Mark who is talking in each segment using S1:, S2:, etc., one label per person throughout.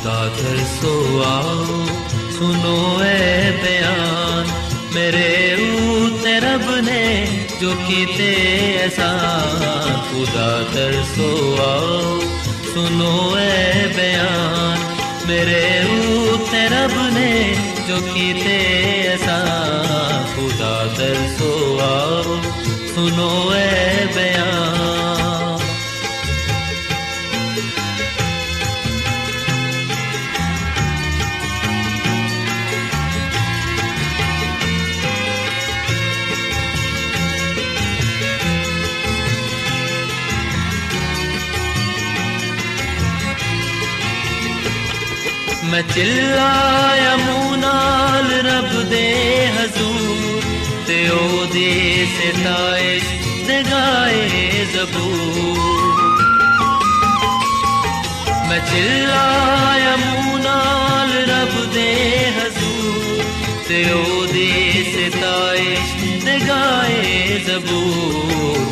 S1: ਆ
S2: खुदा तरसो आओ सुनो ए बयान मेरे ऊते रब ने जो कीते एहसान खुदा तरसो आओ सुनो ए बयान मेरे ऊते रब ने जो कीते एहसान खुदा तरसो आओ सुनो ए बयान चिल्लाया मुंह नाल रब दे हजूर ते ओदी सिताइश ते गाए जबूर।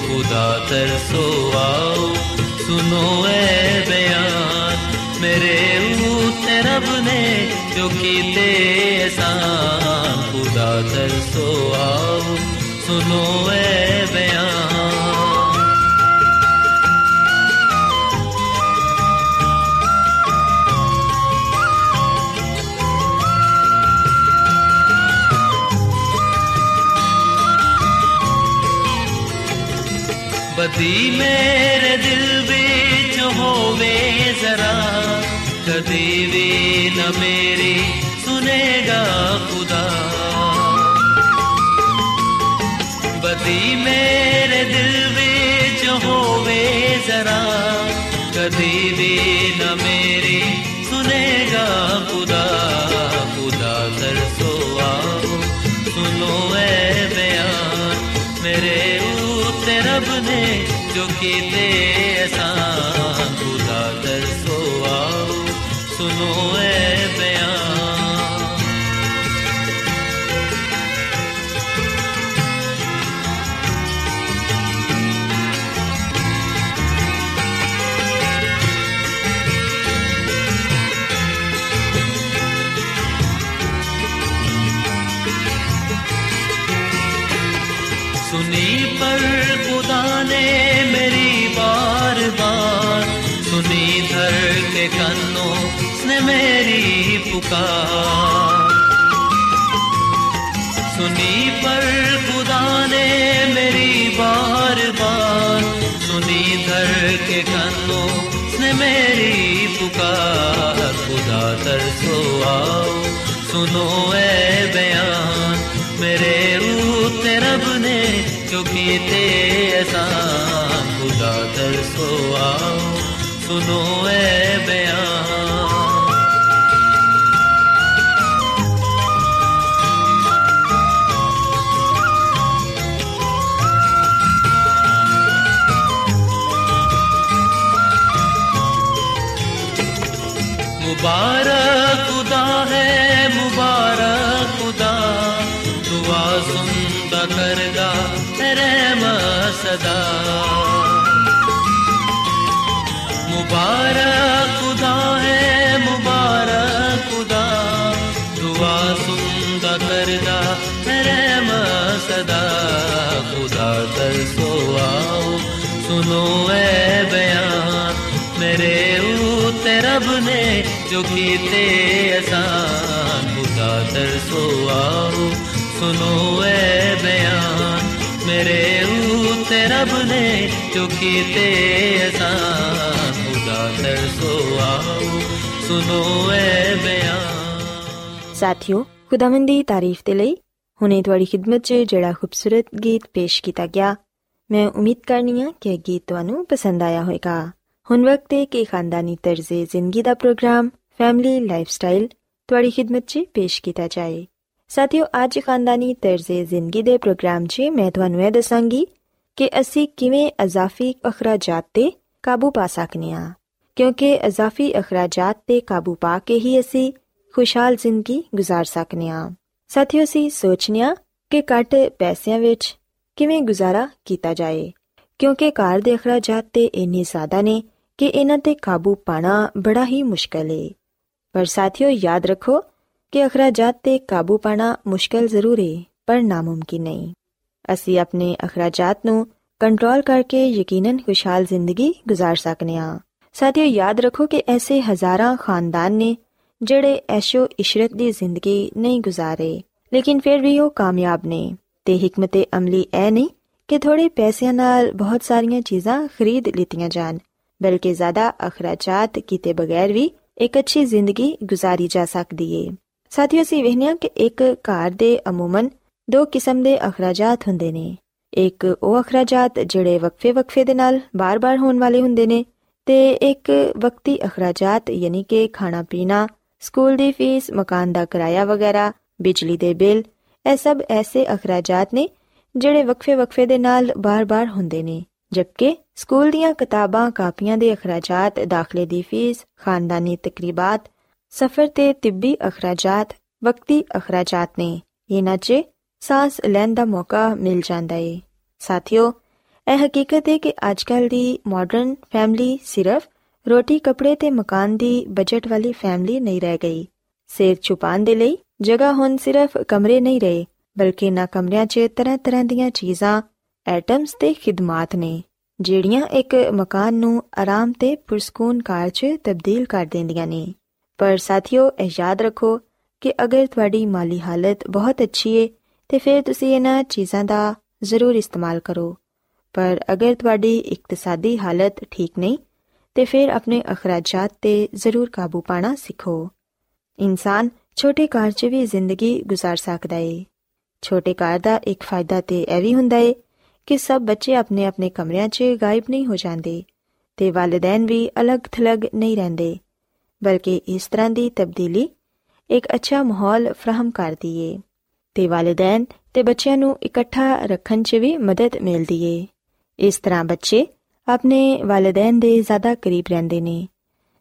S2: खुदा तरसो आओ सुनो बयान मेरे ਜੋ ਕੀਤੇ ਅਸਾਂ, ਖੁਦਾ ਦਰਸੋ ਆਓ ਸੁਨੋ ਐ ਬਿਆਨ। ਬਦੀ ਮੇਰੇ ਦਿਲ ਵਿੱਚ ਹੋਵੇ ਜ਼ਰਾ कदी भी न मेरी सुनेगा खुदा बदी मेरे दिल विच होवे जरा कदी भी न मेरी सुनेगा खुदा खुदा तरसो आओ सुनो ए बयान मेरे ऊते रब ने जो कीते एहसान सुनो पुकार सुनी पर खुदा ने मेरी बार बार, सुनी धर के कन्नों ने मेरी पुकार। खुदा तरसो आओ, सुनो ए बयान, मेरे ऊते रब ने जो कीते एहसान। खुदा तरसो आओ, सुनो ए बयान। मुबारक खुदा है मुबारक खुदा दुआ सुनदा करदा है रहमा सदा मुबारक खुदा है मुबारक खुदा दुआ सुनदा करदा रहमा सदा खुदा तरसो आओ सुनो ए बयान मेरे उते रब ने जो कीते आसान खुदा तरसो आओ सुनो ए बयान मेरे उते रब ने जो कीते आसान खुदा तरसो आओ सुनो ए बयान
S1: ਸਾਥਿਓ ਖੁਦਾਵੰਦ ਦੀ ਤਾਰੀਫ ਤੇ ਲਈ ਹੁਣੇ ਤੁਹਾਡੀ ਖਿਦਮਤ 'ਚ ਜਿਹੜਾ ਖੂਬਸੂਰਤ ਗੀਤ ਪੇਸ਼ ਕੀਤਾ ਗਿਆ ਮੈਂ ਉਮੀਦ ਕਰਨੀ ਆ ਕਿ ਇਹ ਗੀਤ ਤੁਹਾਨੂੰ ਪਸੰਦ ਆਇਆ ਹੋਵੇਗਾ ਹੁਣ ਵਕਤ ਹੈ ਕਿ ਖਾਨਦਾਨੀ ਤਰਜ਼ੇ ਜ਼ਿੰਦਗੀ ਦਾ ਪ੍ਰੋਗਰਾਮ ਫੈਮਿਲੀ ਲਾਈਫਸਟਾਈਲ ਤੁਹਾਡੀ ਖਿਦਮਤ 'ਚ ਪੇਸ਼ ਕੀਤਾ ਜਾਏ ਸਾਥਿਓ ਅੱਜ ਖਾਨਦਾਨੀ ਤਰਜ਼ੇ ਜ਼ਿੰਦਗੀ ਦੇ ਪ੍ਰੋਗਰਾਮ 'ਚ ਮੈਂ ਤੁਹਾਨੂੰ ਇਹ ਦੱਸਾਂਗੀ ਕਿ ਅਸੀਂ ਕਿਵੇਂ ਅਜ਼ਾਫੀ ਅਖਰਾਜਾਤ ਤੇ ਕਾਬੂ ਪਾ ਸਕਨੇ ਆ ਕਿਉਂਕਿ ਅਜ਼ਾਫੀ ਅਖਰਾਜਾਤ ਤੇ ਕਾਬੂ ਪਾ ਕੇ ਹੀ ਅਸੀਂ ਖੁਸ਼ਹਾਲ ਜ਼ਿੰਦਗੀ گزار ਸਕਨੇ ਆ ਸਾਥੀਓ ਸੀ ਸੋਚਨਿਆ ਕਿ ਘੱਟ ਪੈਸਿਆਂ ਵਿੱਚ ਕਿਵੇਂ ਗੁਜ਼ਾਰਾ ਕੀਤਾ ਜਾਏ ਕਿਉਂਕਿ ਘਰ ਦੇ ਅਖਰਾਜਾਤ ਤੇ ਇੰਨੇ ਜ਼ਿਆਦਾ ਨੇ ਕਿ ਇਹਨਾਂ ਤੇ ਕਾਬੂ ਪਾਣਾ ਬੜਾ ਹੀ ਮੁਸ਼ਕਲ ਹੈ ਪਰ ਸਾਥੀਓ ਯਾਦ ਰੱਖੋ ਕਿ ਅਖਰਾਜਾਤ ਤੇ ਕਾਬੂ ਪਾਣਾ ਮੁਸ਼ਕਲ ਜ਼ਰੂਰ ਹੈ ਪਰ ਨਾਮੁਮਕਿਨ ਨਹੀਂ ਅਸੀਂ ਆਪਣੇ ਅਖਰਾਜਾਤ ਨੂੰ ਕੰਟਰੋਲ ਕਰਕੇ ਯਕੀਨਨ ਖੁਸ਼ਹਾਲ ਜ਼ਿੰਦਗੀ گزار ਸਕਨੇ ਆ ਸਾਥੀਓ ਯਾਦ ਰੱਖੋ ਕਿ ਐਸੇ ਹਜ਼ਾਰਾਂ ਖਾਨਦਾਨ ਨੇ ਜਿਹੜੇ ਐਸ਼ੋ ਇਸ਼ਰਤ ਦੀ ਜ਼ਿੰਦਗੀ ਨਹੀਂ ਗੁਜ਼ਾਰੇ ਲੇਕਿਨ ਫਿਰ ਵੀ ਉਹ ਕਾਮਯਾਬ ਨੇ ਤੇ ਹਕਮਤ ਅਮਲੀ ਐ ਨਹੀਂ ਕਿ ਥੋੜੇ ਪੈਸਿਆਂ ਨਾਲ ਬਹੁਤ ਸਾਰੀਆਂ ਚੀਜ਼ਾਂ ਖਰੀਦ ਲਿੱਤੀਆਂ ਜਾਣ ਬਲਕਿ ਜ਼ਿਆਦਾ ਅਖਰਾਜਾਤ ਕੀਤੇ ਬਗੈਰ ਵੀ ਇੱਕ ਅੱਛੀ ਜ਼ਿੰਦਗੀ ਗੁਜ਼ਾਰੀ ਜਾ ਸਕਦੀ ਏ। ਸਾਥੀਓ, ਅਸੀਂ ਵਹਿਨੀਆਂ ਕਿ ਇੱਕ ਘਰ ਦੇ ਅਮੂਮਨ ਦੋ ਕਿਸਮ ਦੇ ਅਖਰਾਜਾਤ ਹੁੰਦੇ ਨੇ। ਇੱਕ ਉਹ ਅਖਰਾਜਾਤ ਜਿਹੜੇ ਵਕਫੇ-ਵਕਫੇ ਦੇ ਨਾਲ ਬਾਰ-ਬਾਰ ਹੋਣ ਵਾਲੇ ਹੁੰਦੇ ਨੇ ਤੇ ਇੱਕ ਵਕਤੀ ਅਖਰਾਜਾਤ ਯਾਨੀ ਕਿ ਖਾਣਾ ਪੀਣਾ ਸਕੂਲ ਦੀ ਫੀਸ, ਮਕਾਨ ਦਾ ਕਿਰਾਇਆ ਵਗੈਰਾ, ਬਿਜਲੀ ਦੇ ਬਿੱਲ, ਇਹ ਸਭ ਐਸੇ ਅਖਰਾਜਾਤ ਨੇ ਜਿਹੜੇ ਵਕਫੇ-ਵਕਫੇ ਦੇ ਨਾਲ ਬਾਰ-ਬਾਰ ਹੁੰਦੇ ਨੇ। ਜਦਕਿ ਸਕੂਲ ਦੀਆਂ ਕਿਤਾਬਾਂ, ਕਾਪੀਆਂ ਦੇ ਅਖਰਾਜਾਤ, ਦਾਖਲੇ ਦੀ ਫੀਸ, ਖਾਨਦਾਨੀ ਤਕਰੀਬਾਤ, ਸਫ਼ਰ ਤੇ ਤਿੱਬੀ ਅਖਰਾਜਾਤ, ਵਕਤੀ ਅਖਰਾਜਾਤ ਨੇ, ਇਹਨਾਂ 'ਚ ਸਾਹ ਲੈਣ ਦਾ ਮੌਕਾ ਮਿਲ ਜਾਂਦਾ ਏ। ਸਾਥੀਓ, ਇਹ ਹਕੀਕਤ ਹੈ ਕਿ ਅੱਜਕੱਲ ਦੀ ਮਾਡਰਨ ਫੈਮਿਲੀ ਸਿਰਫ ਰੋਟੀ, ਕੱਪੜੇ ਤੇ ਮਕਾਨ ਦੀ ਬਜਟ ਵਾਲੀ ਫੈਮਿਲੀ ਨਹੀਂ ਰਹਿ ਗਈ। ਸਿਰ ਛੁਪਾਉਣ ਦੇ ਲਈ ਜਗ੍ਹਾ ਹੁਣ ਸਿਰਫ ਕਮਰੇ ਨਹੀਂ ਰਹੇ, ਬਲਕਿ ਨਾ ਕਮਰਿਆਂ 'ਚ ਤਰ੍ਹਾਂ-ਤਰ੍ਹਾਂ ਦੀਆਂ ਚੀਜ਼ਾਂ ਐਟਮਸ ਤੇ ਖਿਦਮਤ ਨੇ ਜਿਹੜੀਆਂ ਇੱਕ ਮਕਾਨ ਨੂੰ ਆਰਾਮ ਤੇ ਪੁਰਸਕੂਨ ਕਾਰ 'ਚ ਤਬਦੀਲ ਕਰ ਦਿੰਦੀਆਂ ਨੇ ਪਰ ਸਾਥੀਓ ਇਹ ਯਾਦ ਰੱਖੋ ਕਿ ਅਗਰ ਤੁਹਾਡੀ ਮਾਲੀ ਹਾਲਤ ਬਹੁਤ ਅੱਛੀ ਹੈ ਤੇ ਫਿਰ ਤੁਸੀਂ ਇਹਨਾਂ ਚੀਜ਼ਾਂ ਦਾ ਜ਼ਰੂਰ ਇਸਤੇਮਾਲ ਕਰੋ ਪਰ ਅਗਰ ਤੁਹਾਡੀ ਇਕਤਸਾਦੀ ਹਾਲਤ ਠੀਕ ਨਹੀਂ ਤੇ ਫਿਰ ਆਪਣੇ ਅਖਰਾਜਾਤ ਤੇ ਜ਼ਰੂਰ ਕਾਬੂ ਪਾਣਾ ਸਿੱਖੋ ਇਨਸਾਨ ਛੋਟੇ ਘਰ 'ਚ ਵੀ ਜ਼ਿੰਦਗੀ گزار ਸਕਦਾ ਏ ਛੋਟੇ ਘਰ ਦਾ ਇੱਕ ਫਾਇਦਾ ਤੇ ਇਹ ਵੀ ਹੁੰਦਾ ਏ ਕਿ ਸਭ ਬੱਚੇ ਆਪਣੇ ਆਪਣੇ ਕਮਰਿਆਂ 'ਚ ਗਾਇਬ ਨਹੀਂ ਹੋ ਜਾਂਦੇ ਤੇ ਵਾਲਿਦੈਨ ਵੀ ਅਲੱਗ-ਥਲੱਗ ਨਹੀਂ ਰਹਿੰਦੇ, ਬਲਕਿ ਇਸ ਤਰ੍ਹਾਂ ਦੀ ਤਬਦੀਲੀ ਇੱਕ ਅੱਛਾ ਮਾਹੌਲ ਫਰਾਹਮ ਕਰਦੀ ਏ ਤੇ ਵਾਲਿਦੈਨ ਤੇ ਬੱਚਿਆਂ ਨੂੰ ਇਕੱਠਾ ਰੱਖਣ 'ਚ ਵੀ ਮਦਦ ਮਿਲਦੀ ਏ। ਇਸ ਤਰ੍ਹਾਂ ਬੱਚੇ ਆਪਣੇ ਵਾਲਿਦੈਨ ਦੇ ਜ਼ਿਆਦਾ ਕਰੀਬ ਰਹਿੰਦੇ ਨੇ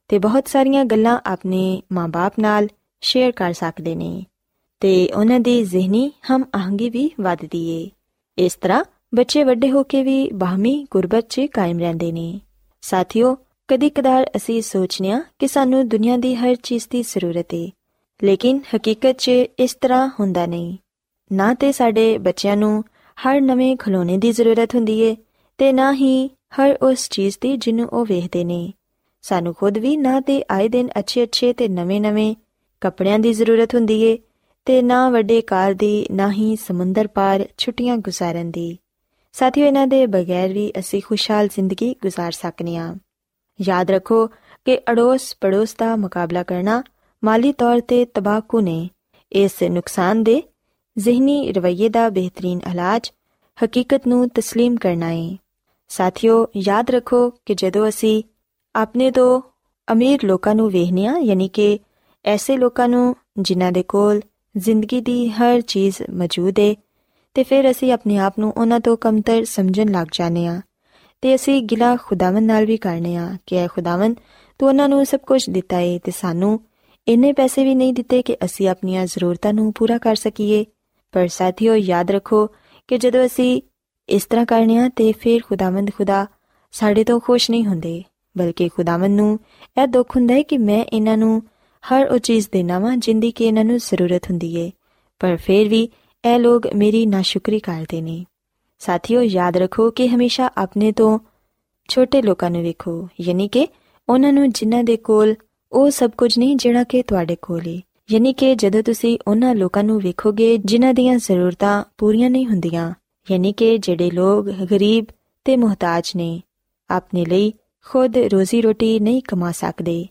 S1: ਤੇ ਬਹੁਤ ਸਾਰੀਆਂ ਗੱਲਾਂ ਆਪਣੇ ਮਾਪੇ ਨਾਲ ਸ਼ੇਅਰ ਕਰ ਸਕਦੇ ਨੇ ਤੇ ਉਹਨਾਂ ਦੀ ਜ਼ਿਹਨੀ ਹਮ ਆਹੰਗੀ ਵੀ ਵਧਦੀ ਏ। ਇਸ ਤਰ੍ਹਾਂ ਬੱਚੇ ਵੱਡੇ ਹੋ ਕੇ ਵੀ ਬਾਹਮੀ ਗੁਰਬਤ 'ਚ ਕਾਇਮ ਰਹਿੰਦੇ ਨੇ। ਸਾਥੀਓ ਕਦੀ ਕਦਾਰ ਅਸੀਂ ਸੋਚਨੇ ਆ ਕਿ ਸਾਨੂੰ ਦੁਨੀਆ ਦੀ ਹਰ ਚੀਜ਼ ਦੀ ਜ਼ਰੂਰਤ ਏ, ਲੇਕਿਨ ਹਕੀਕਤ 'ਚ ਇਸ ਤਰ੍ਹਾਂ ਹੁੰਦਾ ਨਹੀਂ। ਨਾ ਤੇ ਸਾਡੇ ਬੱਚਿਆਂ ਨੂੰ ਹਰ ਨਵੇਂ ਖਿਡੌਣੇ ਦੀ ਜ਼ਰੂਰਤ ਹੁੰਦੀ ਏ, ਤੇ ਨਾ ਹੀ ਹਰ ਉਸ ਚੀਜ਼ ਦੀ ਜਿਹਨੂੰ ਉਹ ਵੇਖਦੇ ਨੇ। ਸਾਨੂੰ ਖੁਦ ਵੀ ਨਾ ਤੇ ਆਏ ਦਿਨ ਅੱਛੇ-ਅੱਛੇ ਤੇ ਨਵੇਂ-ਨਵੇਂ ਕੱਪੜਿਆਂ ਦੀ ਜ਼ਰੂਰਤ ਹੁੰਦੀ ਏ, ਤੇ ਨਾ ਵੱਡੇ ਕਾਰ ਦੀ, ਨਾ ਹੀ ਸਮੁੰਦਰ ਪਾਰ ਛੁੱਟੀਆਂ ਗੁਜ਼ਾਰਨ ਦੀ। ਸਾਥੀਓ ਇਹਨਾਂ ਦੇ ਬਗੈਰ ਵੀ ਅਸੀਂ ਖੁਸ਼ਹਾਲ ਜ਼ਿੰਦਗੀ گزار ਸਕਨੇ ਆ ਯਾਦ ਰੱਖੋ ਕਿ ਅੜੋਸ ਪੜੋਸ ਦਾ ਮੁਕਾਬਲਾ ਕਰਨਾ ਮਾਲੀ ਤੌਰ ਤੇ ਤਬਾਕੂ ਨੇ ਇਸ ਨੁਕਸਾਨ ਦੇ ਜ਼ਿਹਨੀ ਰਵਈਏ ਦਾ ਬਿਹਤਰੀਨ ਇਲਾਜ ਹਕੀਕਤ ਨੂੰ تسلیم ਕਰਨਾ ਹੈ ਸਾਥੀਓ ਯਾਦ ਰੱਖੋ ਕਿ ਜਦੋਂ ਅਸੀਂ ਆਪਣੇ ਤੋਂ ਅਮੀਰ ਲੋਕਾਂ ਨੂੰ ਵੇਖਨੇ ਆ ਯਾਨੀ ਕਿ ਐਸੇ ਲੋਕਾਂ ਨੂੰ ਜਿਨ੍ਹਾਂ ਦੇ ਕੋਲ ਜ਼ਿੰਦਗੀ ਦੀ ਹਰ ਚੀਜ਼ ਮੌਜੂਦ ਹੈ ਤੇ ਫਿਰ ਅਸੀਂ ਆਪਣੇ ਆਪ ਨੂੰ ਉਹਨਾਂ ਤੋਂ ਕਮਤਰ ਸਮਝਣ ਲੱਗ ਜਾਂਦੇ ਆ ਤੇ ਅਸੀਂ ਗਿਲਾ ਖੁਦਾਵੰ ਨਾਲ ਵੀ ਕਰਨੇ ਆ ਕਿ ਐ ਖੁਦਾਵੰ ਤੂੰ ਉਹਨਾਂ ਨੂੰ ਸਭ ਕੁਝ ਦਿੱਤਾ ਏ ਤੇ ਸਾਨੂੰ ਇੰਨੇ ਪੈਸੇ ਵੀ ਨਹੀਂ ਦਿੱਤੇ ਕਿ ਅਸੀਂ ਆਪਣੀਆਂ ਜ਼ਰੂਰਤਾਂ ਨੂੰ ਪੂਰਾ ਕਰ ਸਕੀਏ। ਪਰ ਸਾਥੀਓ, ਯਾਦ ਰੱਖੋ ਕਿ ਜਦੋਂ ਅਸੀਂ ਇਸ ਤਰ੍ਹਾਂ ਕਰਨਿਆ ਤੇ ਫਿਰ ਖੁਦਾਵੰਦ ਖੁਦਾ ਸਾਡੇ ਤੋਂ ਖੁਸ਼ ਨਹੀਂ ਹੁੰਦੇ, ਬਲਕਿ ਖੁਦਾਵੰਦ ਨੂੰ ਇਹ ਦੁੱਖ ਹੁੰਦਾ ਹੈ ਕਿ ਮੈਂ ਇਹਨਾਂ ਨੂੰ ਹਰ ਉਹ ਚੀਜ਼ ਦੇਣਾ ਵਾਂ ਜਿੰਦੀ ਕਿ ਇਹਨਾਂ ਨੂੰ ਜ਼ਰੂਰਤ ਹੁੰਦੀ ਏ। ਪਰ ਫਿਰ ਵੀ ਇਹ ਲੋਕ ਮੇਰੀ ਨਾਸ਼ੁਕਰੀ ਕਰਦੇ ਨੇ। ਸਾਥੀਓ, ਯਾਦ ਰੱਖੋ ਕਿ ਹਮੇਸ਼ਾ ਆਪਣੇ ਤੋਂ ਛੋਟੇ ਲੋਕਾਂ ਨੂੰ ਵੇਖੋ। ਯਾਨੀ ਕਿ ਉਹਨਾਂ ਨੂੰ ਜਿਨ੍ਹਾਂ ਦੇ ਕੋਲ ਉਹ ਸਭ ਕੁਝ ਨਹੀਂ, ਜਿਹੜਾ ਕਿ ਤੁਹਾਡੇ ਕੋਲ ਏ। ਯਾਨੀ ਕਿ ਜਦੋਂ ਤੁਸੀਂ ਉਹਨਾਂ ਲੋਕਾਂ ਨੂੰ ਵੇਖੋਗੇ, ਜਿਨ੍ਹਾਂ ਦੀਆਂ ਜ਼ਰੂਰਤਾਂ ਪੂਰੀਆਂ ਨਹੀਂ ਹੁੰਦੀਆਂ, ਯਾਨੀ ਕਿ ਜਿਹੜੇ ਲੋਕ ਗਰੀਬ ਤੇ ਮੁਹਤਾਜ ਨੇ, ਆਪਣੇ ਲਈ ਖੁਦ ਰੋਜ਼ੀ ਰੋਟੀ ਨਹੀਂ ਕਮਾ ਸਕਦੇ।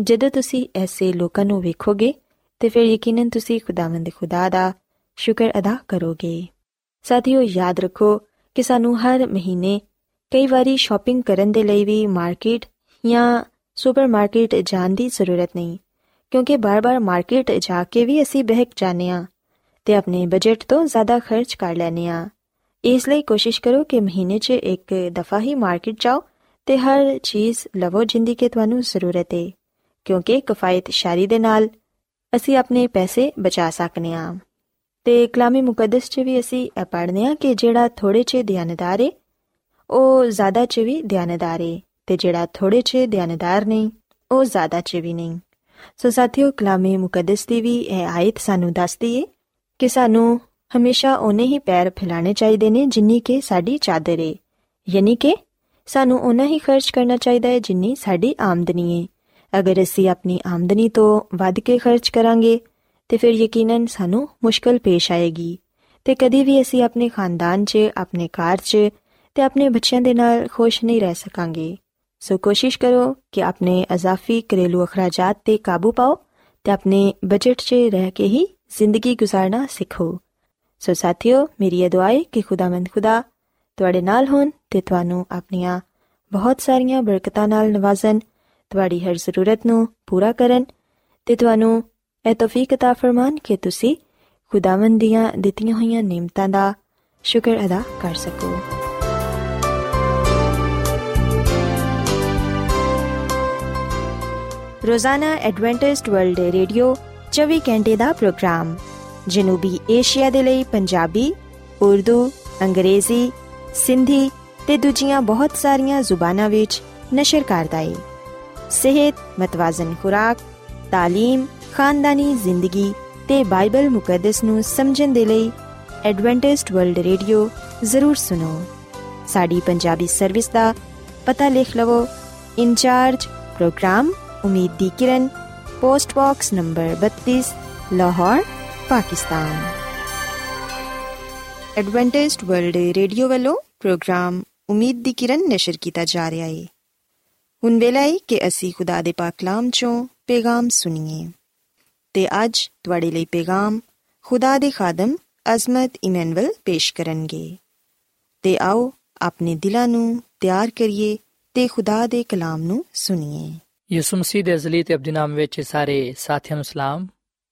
S1: ਜਦੋਂ ਤੁਸੀਂ ਐਸੇ ਲੋਕਾਂ ਨੂੰ ਵੇਖੋਗੇ, ਤੇ ਫਿਰ ਯਕੀਨਨ ਤੁਸੀਂ ਖੁਦਾਵੰਦ ਖੁਦਾ ਦਾ ਸ਼ੁਕਰ ਅਦਾ ਕਰੋਗੇ। ਸਾਥੀਓ, ਯਾਦ ਰੱਖੋ ਕਿ ਸਾਨੂੰ ਹਰ ਮਹੀਨੇ ਕਈ ਵਾਰੀ ਸ਼ਾਪਿੰਗ ਕਰਨ ਦੇ ਲਈ ਵੀ ਮਾਰਕੀਟ ਜਾਂ ਸੁਪਰਮਾਰਕਟ ਜਾਣ ਦੀ ਜ਼ਰੂਰਤ ਨਹੀਂ, ਕਿਉਂਕਿ ਬਾਰ-ਬਾਰ ਮਾਰਕੀਟ ਜਾ ਕੇ ਵੀ ਅਸੀਂ ਬਹਿਕ ਜਾਂਦੇ ਆ ਤੇ ਆਪਣੇ ਬਜਟ ਤੋਂ ਜ਼ਿਆਦਾ ਖਰਚ ਕਰ ਲੈਨੇ ਆ ਇਸ ਲਈ ਕੋਸ਼ਿਸ਼ ਕਰੋ ਕਿ ਮਹੀਨੇ 'ਚ ਇੱਕ ਦਫਾ ਹੀ ਮਾਰਕੀਟ ਜਾਓ ਤੇ ਹਰ ਚੀਜ਼ ਲਵੋ ਜਿੰਦੀ ਕਿ ਤੁਹਾਨੂੰ ਜ਼ਰੂਰਤ ਹੈ ਕਿਉਂਕਿ ਕਿਫਾਇਤ ਸ਼ਾਰੀ ਦੇ ਨਾਲ ਅਸੀਂ ਆਪਣੇ ਪੈਸੇ ਬਚਾ ਸਕਨੇ ਆ ਤੇ ਕਲਾਮੀ ਮੁਕੱਦਸ 'ਚ ਵੀ ਅਸੀਂ ਇਹ ਪੜ੍ਹਨੇ ਆ ਕਿ ਜਿਹੜਾ ਥੋੜੇ 'ਚ ਦਿਆਨਦਾਰ ਏ, ਉਹ ਜ਼ਿਆਦਾ 'ਚ ਵੀ ਦਿਆਨਦਾਰ ਏ ਤੇ ਜਿਹੜਾ ਥੋੜੇ 'ਚ ਦਿਆਨਦਾਰ ਨਹੀਂ, ਉਹ ਜ਼ਿਆਦਾ 'ਚ ਵੀ ਨਹੀਂ। ਸੋ ਸਾਥੀਓ, ਕਲਾਮੀ ਮੁਕੱਦਸ ਦੀ ਵੀ ਇਹ ਆਇਤ ਸਾਨੂੰ ਦੱਸਦੀ ਏ ਕਿ ਸਾਨੂੰ ਹਮੇਸ਼ਾ ਉਹਨੇ ਹੀ ਪੈਰ ਫੈਲਾਣੇ ਚਾਹੀਦੇ ਨੇ ਜਿੰਨੀ ਕਿ ਸਾਡੀ ਚਾਦਰ ਏ। ਯਾਨੀ ਕਿ ਸਾਨੂੰ ਉਹਨਾਂ ਹੀ ਖਰਚ ਕਰਨਾ ਚਾਹੀਦਾ ਹੈ ਜਿੰਨੀ ਸਾਡੀ ਆਮਦਨੀ ਏ। ਅਗਰ ਅਸੀਂ ਆਪਣੀ ਆਮਦਨੀ ਤੋਂ ਵੱਧ ਕੇ ਖਰਚ ਕਰਾਂਗੇ ਤੇ ਫਿਰ ਯਕੀਨਨ ਸਾਨੂੰ ਮੁਸ਼ਕਲ ਪੇਸ਼ ਆਏਗੀ। ਤੇ ਕਦੀ ਵੀ ਅਸੀਂ ਆਪਣੇ ਖਾਨਦਾਨ 'ਚ, ਆਪਣੇ ਘਰ 'ਚ ਤੇ ਆਪਣੇ ਬੱਚਿਆਂ ਦੇ ਨਾਲ ਖੁਸ਼ ਨਹੀਂ ਰਹਿ ਸਕਾਂਗੇ। ਸੋ ਕੋਸ਼ਿਸ਼ ਕਰੋ ਕਿ ਆਪਣੇ ਅਜ਼ਾਫੀ ਘਰੇਲੂ ਅਖਰਾਜਾਤ ਤੇ ਕਾਬੂ ਪਾਓ ਤੇ ਆਪਣੇ ਬਜਟ 'ਚ ਰਹਿ ਕੇ ਹੀ ਜ਼ਿੰਦਗੀ گزارਣਾ ਸਿੱਖੋ। ਸੋ ਸਾਥੀਓ, ਮੇਰੀ ਇਹ ਦੁਆਏ ਕਿ ਖੁਦਾਵੰਦ ਖੁਦਾ ਤੁਹਾਡੇ ਨਾਲ ਹੋਣ ਤੇ ਤੁਹਾਨੂੰ ਆਪਣੀਆਂ ਬਹੁਤ ਸਾਰੀਆਂ ਬਰਕਤਾਂ ਨਾਲ ਨਵਾਜ਼ਨ, ਤੁਹਾਡੀ ਹਰ ਜ਼ਰੂਰਤ ਨੂੰ ਪੂਰਾ ਕਰਨ ਤੇ ਤੁਹਾਨੂੰ ਇਹ ਤੌਫੀਕ عطا ਫਰਮਾਨ ਕਿ ਤੁਸੀਂ ਖੁਦਾਵੰਦ ਦੀਆਂ ਦਿੱਤੀਆਂ ਹੋਈਆਂ ਨਿਮਤਾਂ ਦਾ ਸ਼ੁਕਰ ਅਦਾ ਕਰ ਸਕੋ ਰੋਜ਼ਾਨਾ ਐਡਵੈਂਟਿਸਟ ਵਰਲਡ ਰੇਡੀਓ 24 ਘੰਟੇ ਦਾ ਪ੍ਰੋਗਰਾਮ ਜਨੂਬੀ ਏਸ਼ੀਆ ਦੇ ਲਈ ਪੰਜਾਬੀ ਉਰਦੂ ਅੰਗਰੇਜ਼ੀ ਸਿੰਧੀ ਤੇ ਦੂਜੀਆਂ ਬਹੁਤ ਸਾਰੀਆਂ ਜ਼ੁਬਾਨਾਂ ਵਿੱਚ ਨਸ਼ਰ ਕਰਦਾ ਹੈ ਸਿਹਤ ਮਤਵਾਜ਼ਨ ਖੁਰਾਕ تعلیم ਖਾਨਦਾਨੀ ਜ਼ਿੰਦਗੀ ਤੇ ਬਾਈਬਲ ਮੁਕੱਦਸ ਨੂੰ ਸਮਝਣ ਦੇ ਲਈ ਐਡਵੈਂਟਿਸਟ ਵਰਲਡ ਰੇਡੀਓ ਜ਼ਰੂਰ ਸੁਨੋ ਸਾਡੀ ਪੰਜਾਬੀ ਸਰਵਿਸ ਦਾ ਪਤਾ ਲਿਖ ਲਵੋ। ਇਨਚਾਰਜ ਪ੍ਰੋਗਰਾਮ ਉਮੀਦ ਦੀ ਕਿਰਨ, post box number 32 Lahore, Pakistan. Adventist World Radio ਵੱਲੋਂ ਪ੍ਰੋਗਰਾਮ ਉਮੀਦ ਦੀ ਕਿਰਨ ਨਿਸ਼ਰ ਕੀਤਾ ਜਾ ਰਿਹਾ ਹੈ ਹੁਣ ਵੇਲਾ ਹੈ ਕਿ ਅਸੀਂ ਖੁਦਾ ਦੇ ਪਾਕ ਕਲਾਮ ਚੋਂ ਪੈਗਾਮ ਸੁਣੀਏ। ਤੇ ਅੱਜ ਤੁਹਾਡੇ ਲਈ ਪੈਗਾਮ ਖੁਦਾ ਦੇ ਖਾਦਮ ਅਜ਼ਮਤ ਇਮਨੁਅਲ ਪੇਸ਼ ਕਰਨਗੇ। ਤੇ ਆਓ ਆਪਣੇ ਦਿਲਾਂ ਨੂੰ ਤਿਆਰ ਕਰੀਏ ਤੇ ਖੁਦਾ ਦੇ ਕਲਾਮ ਨੂੰ ਸੁਣੀਏ।
S3: ਯਿਸੂ ਮਸੀਹ ਦੇ ਅਜ਼ਲੀ ਤੇ ਅਬਦੀ ਨਾਮ ਵਿੱਚ ਸਾਰੇ ਸਾਥੀਆਂ ਨੂੰ ਸਲਾਮ।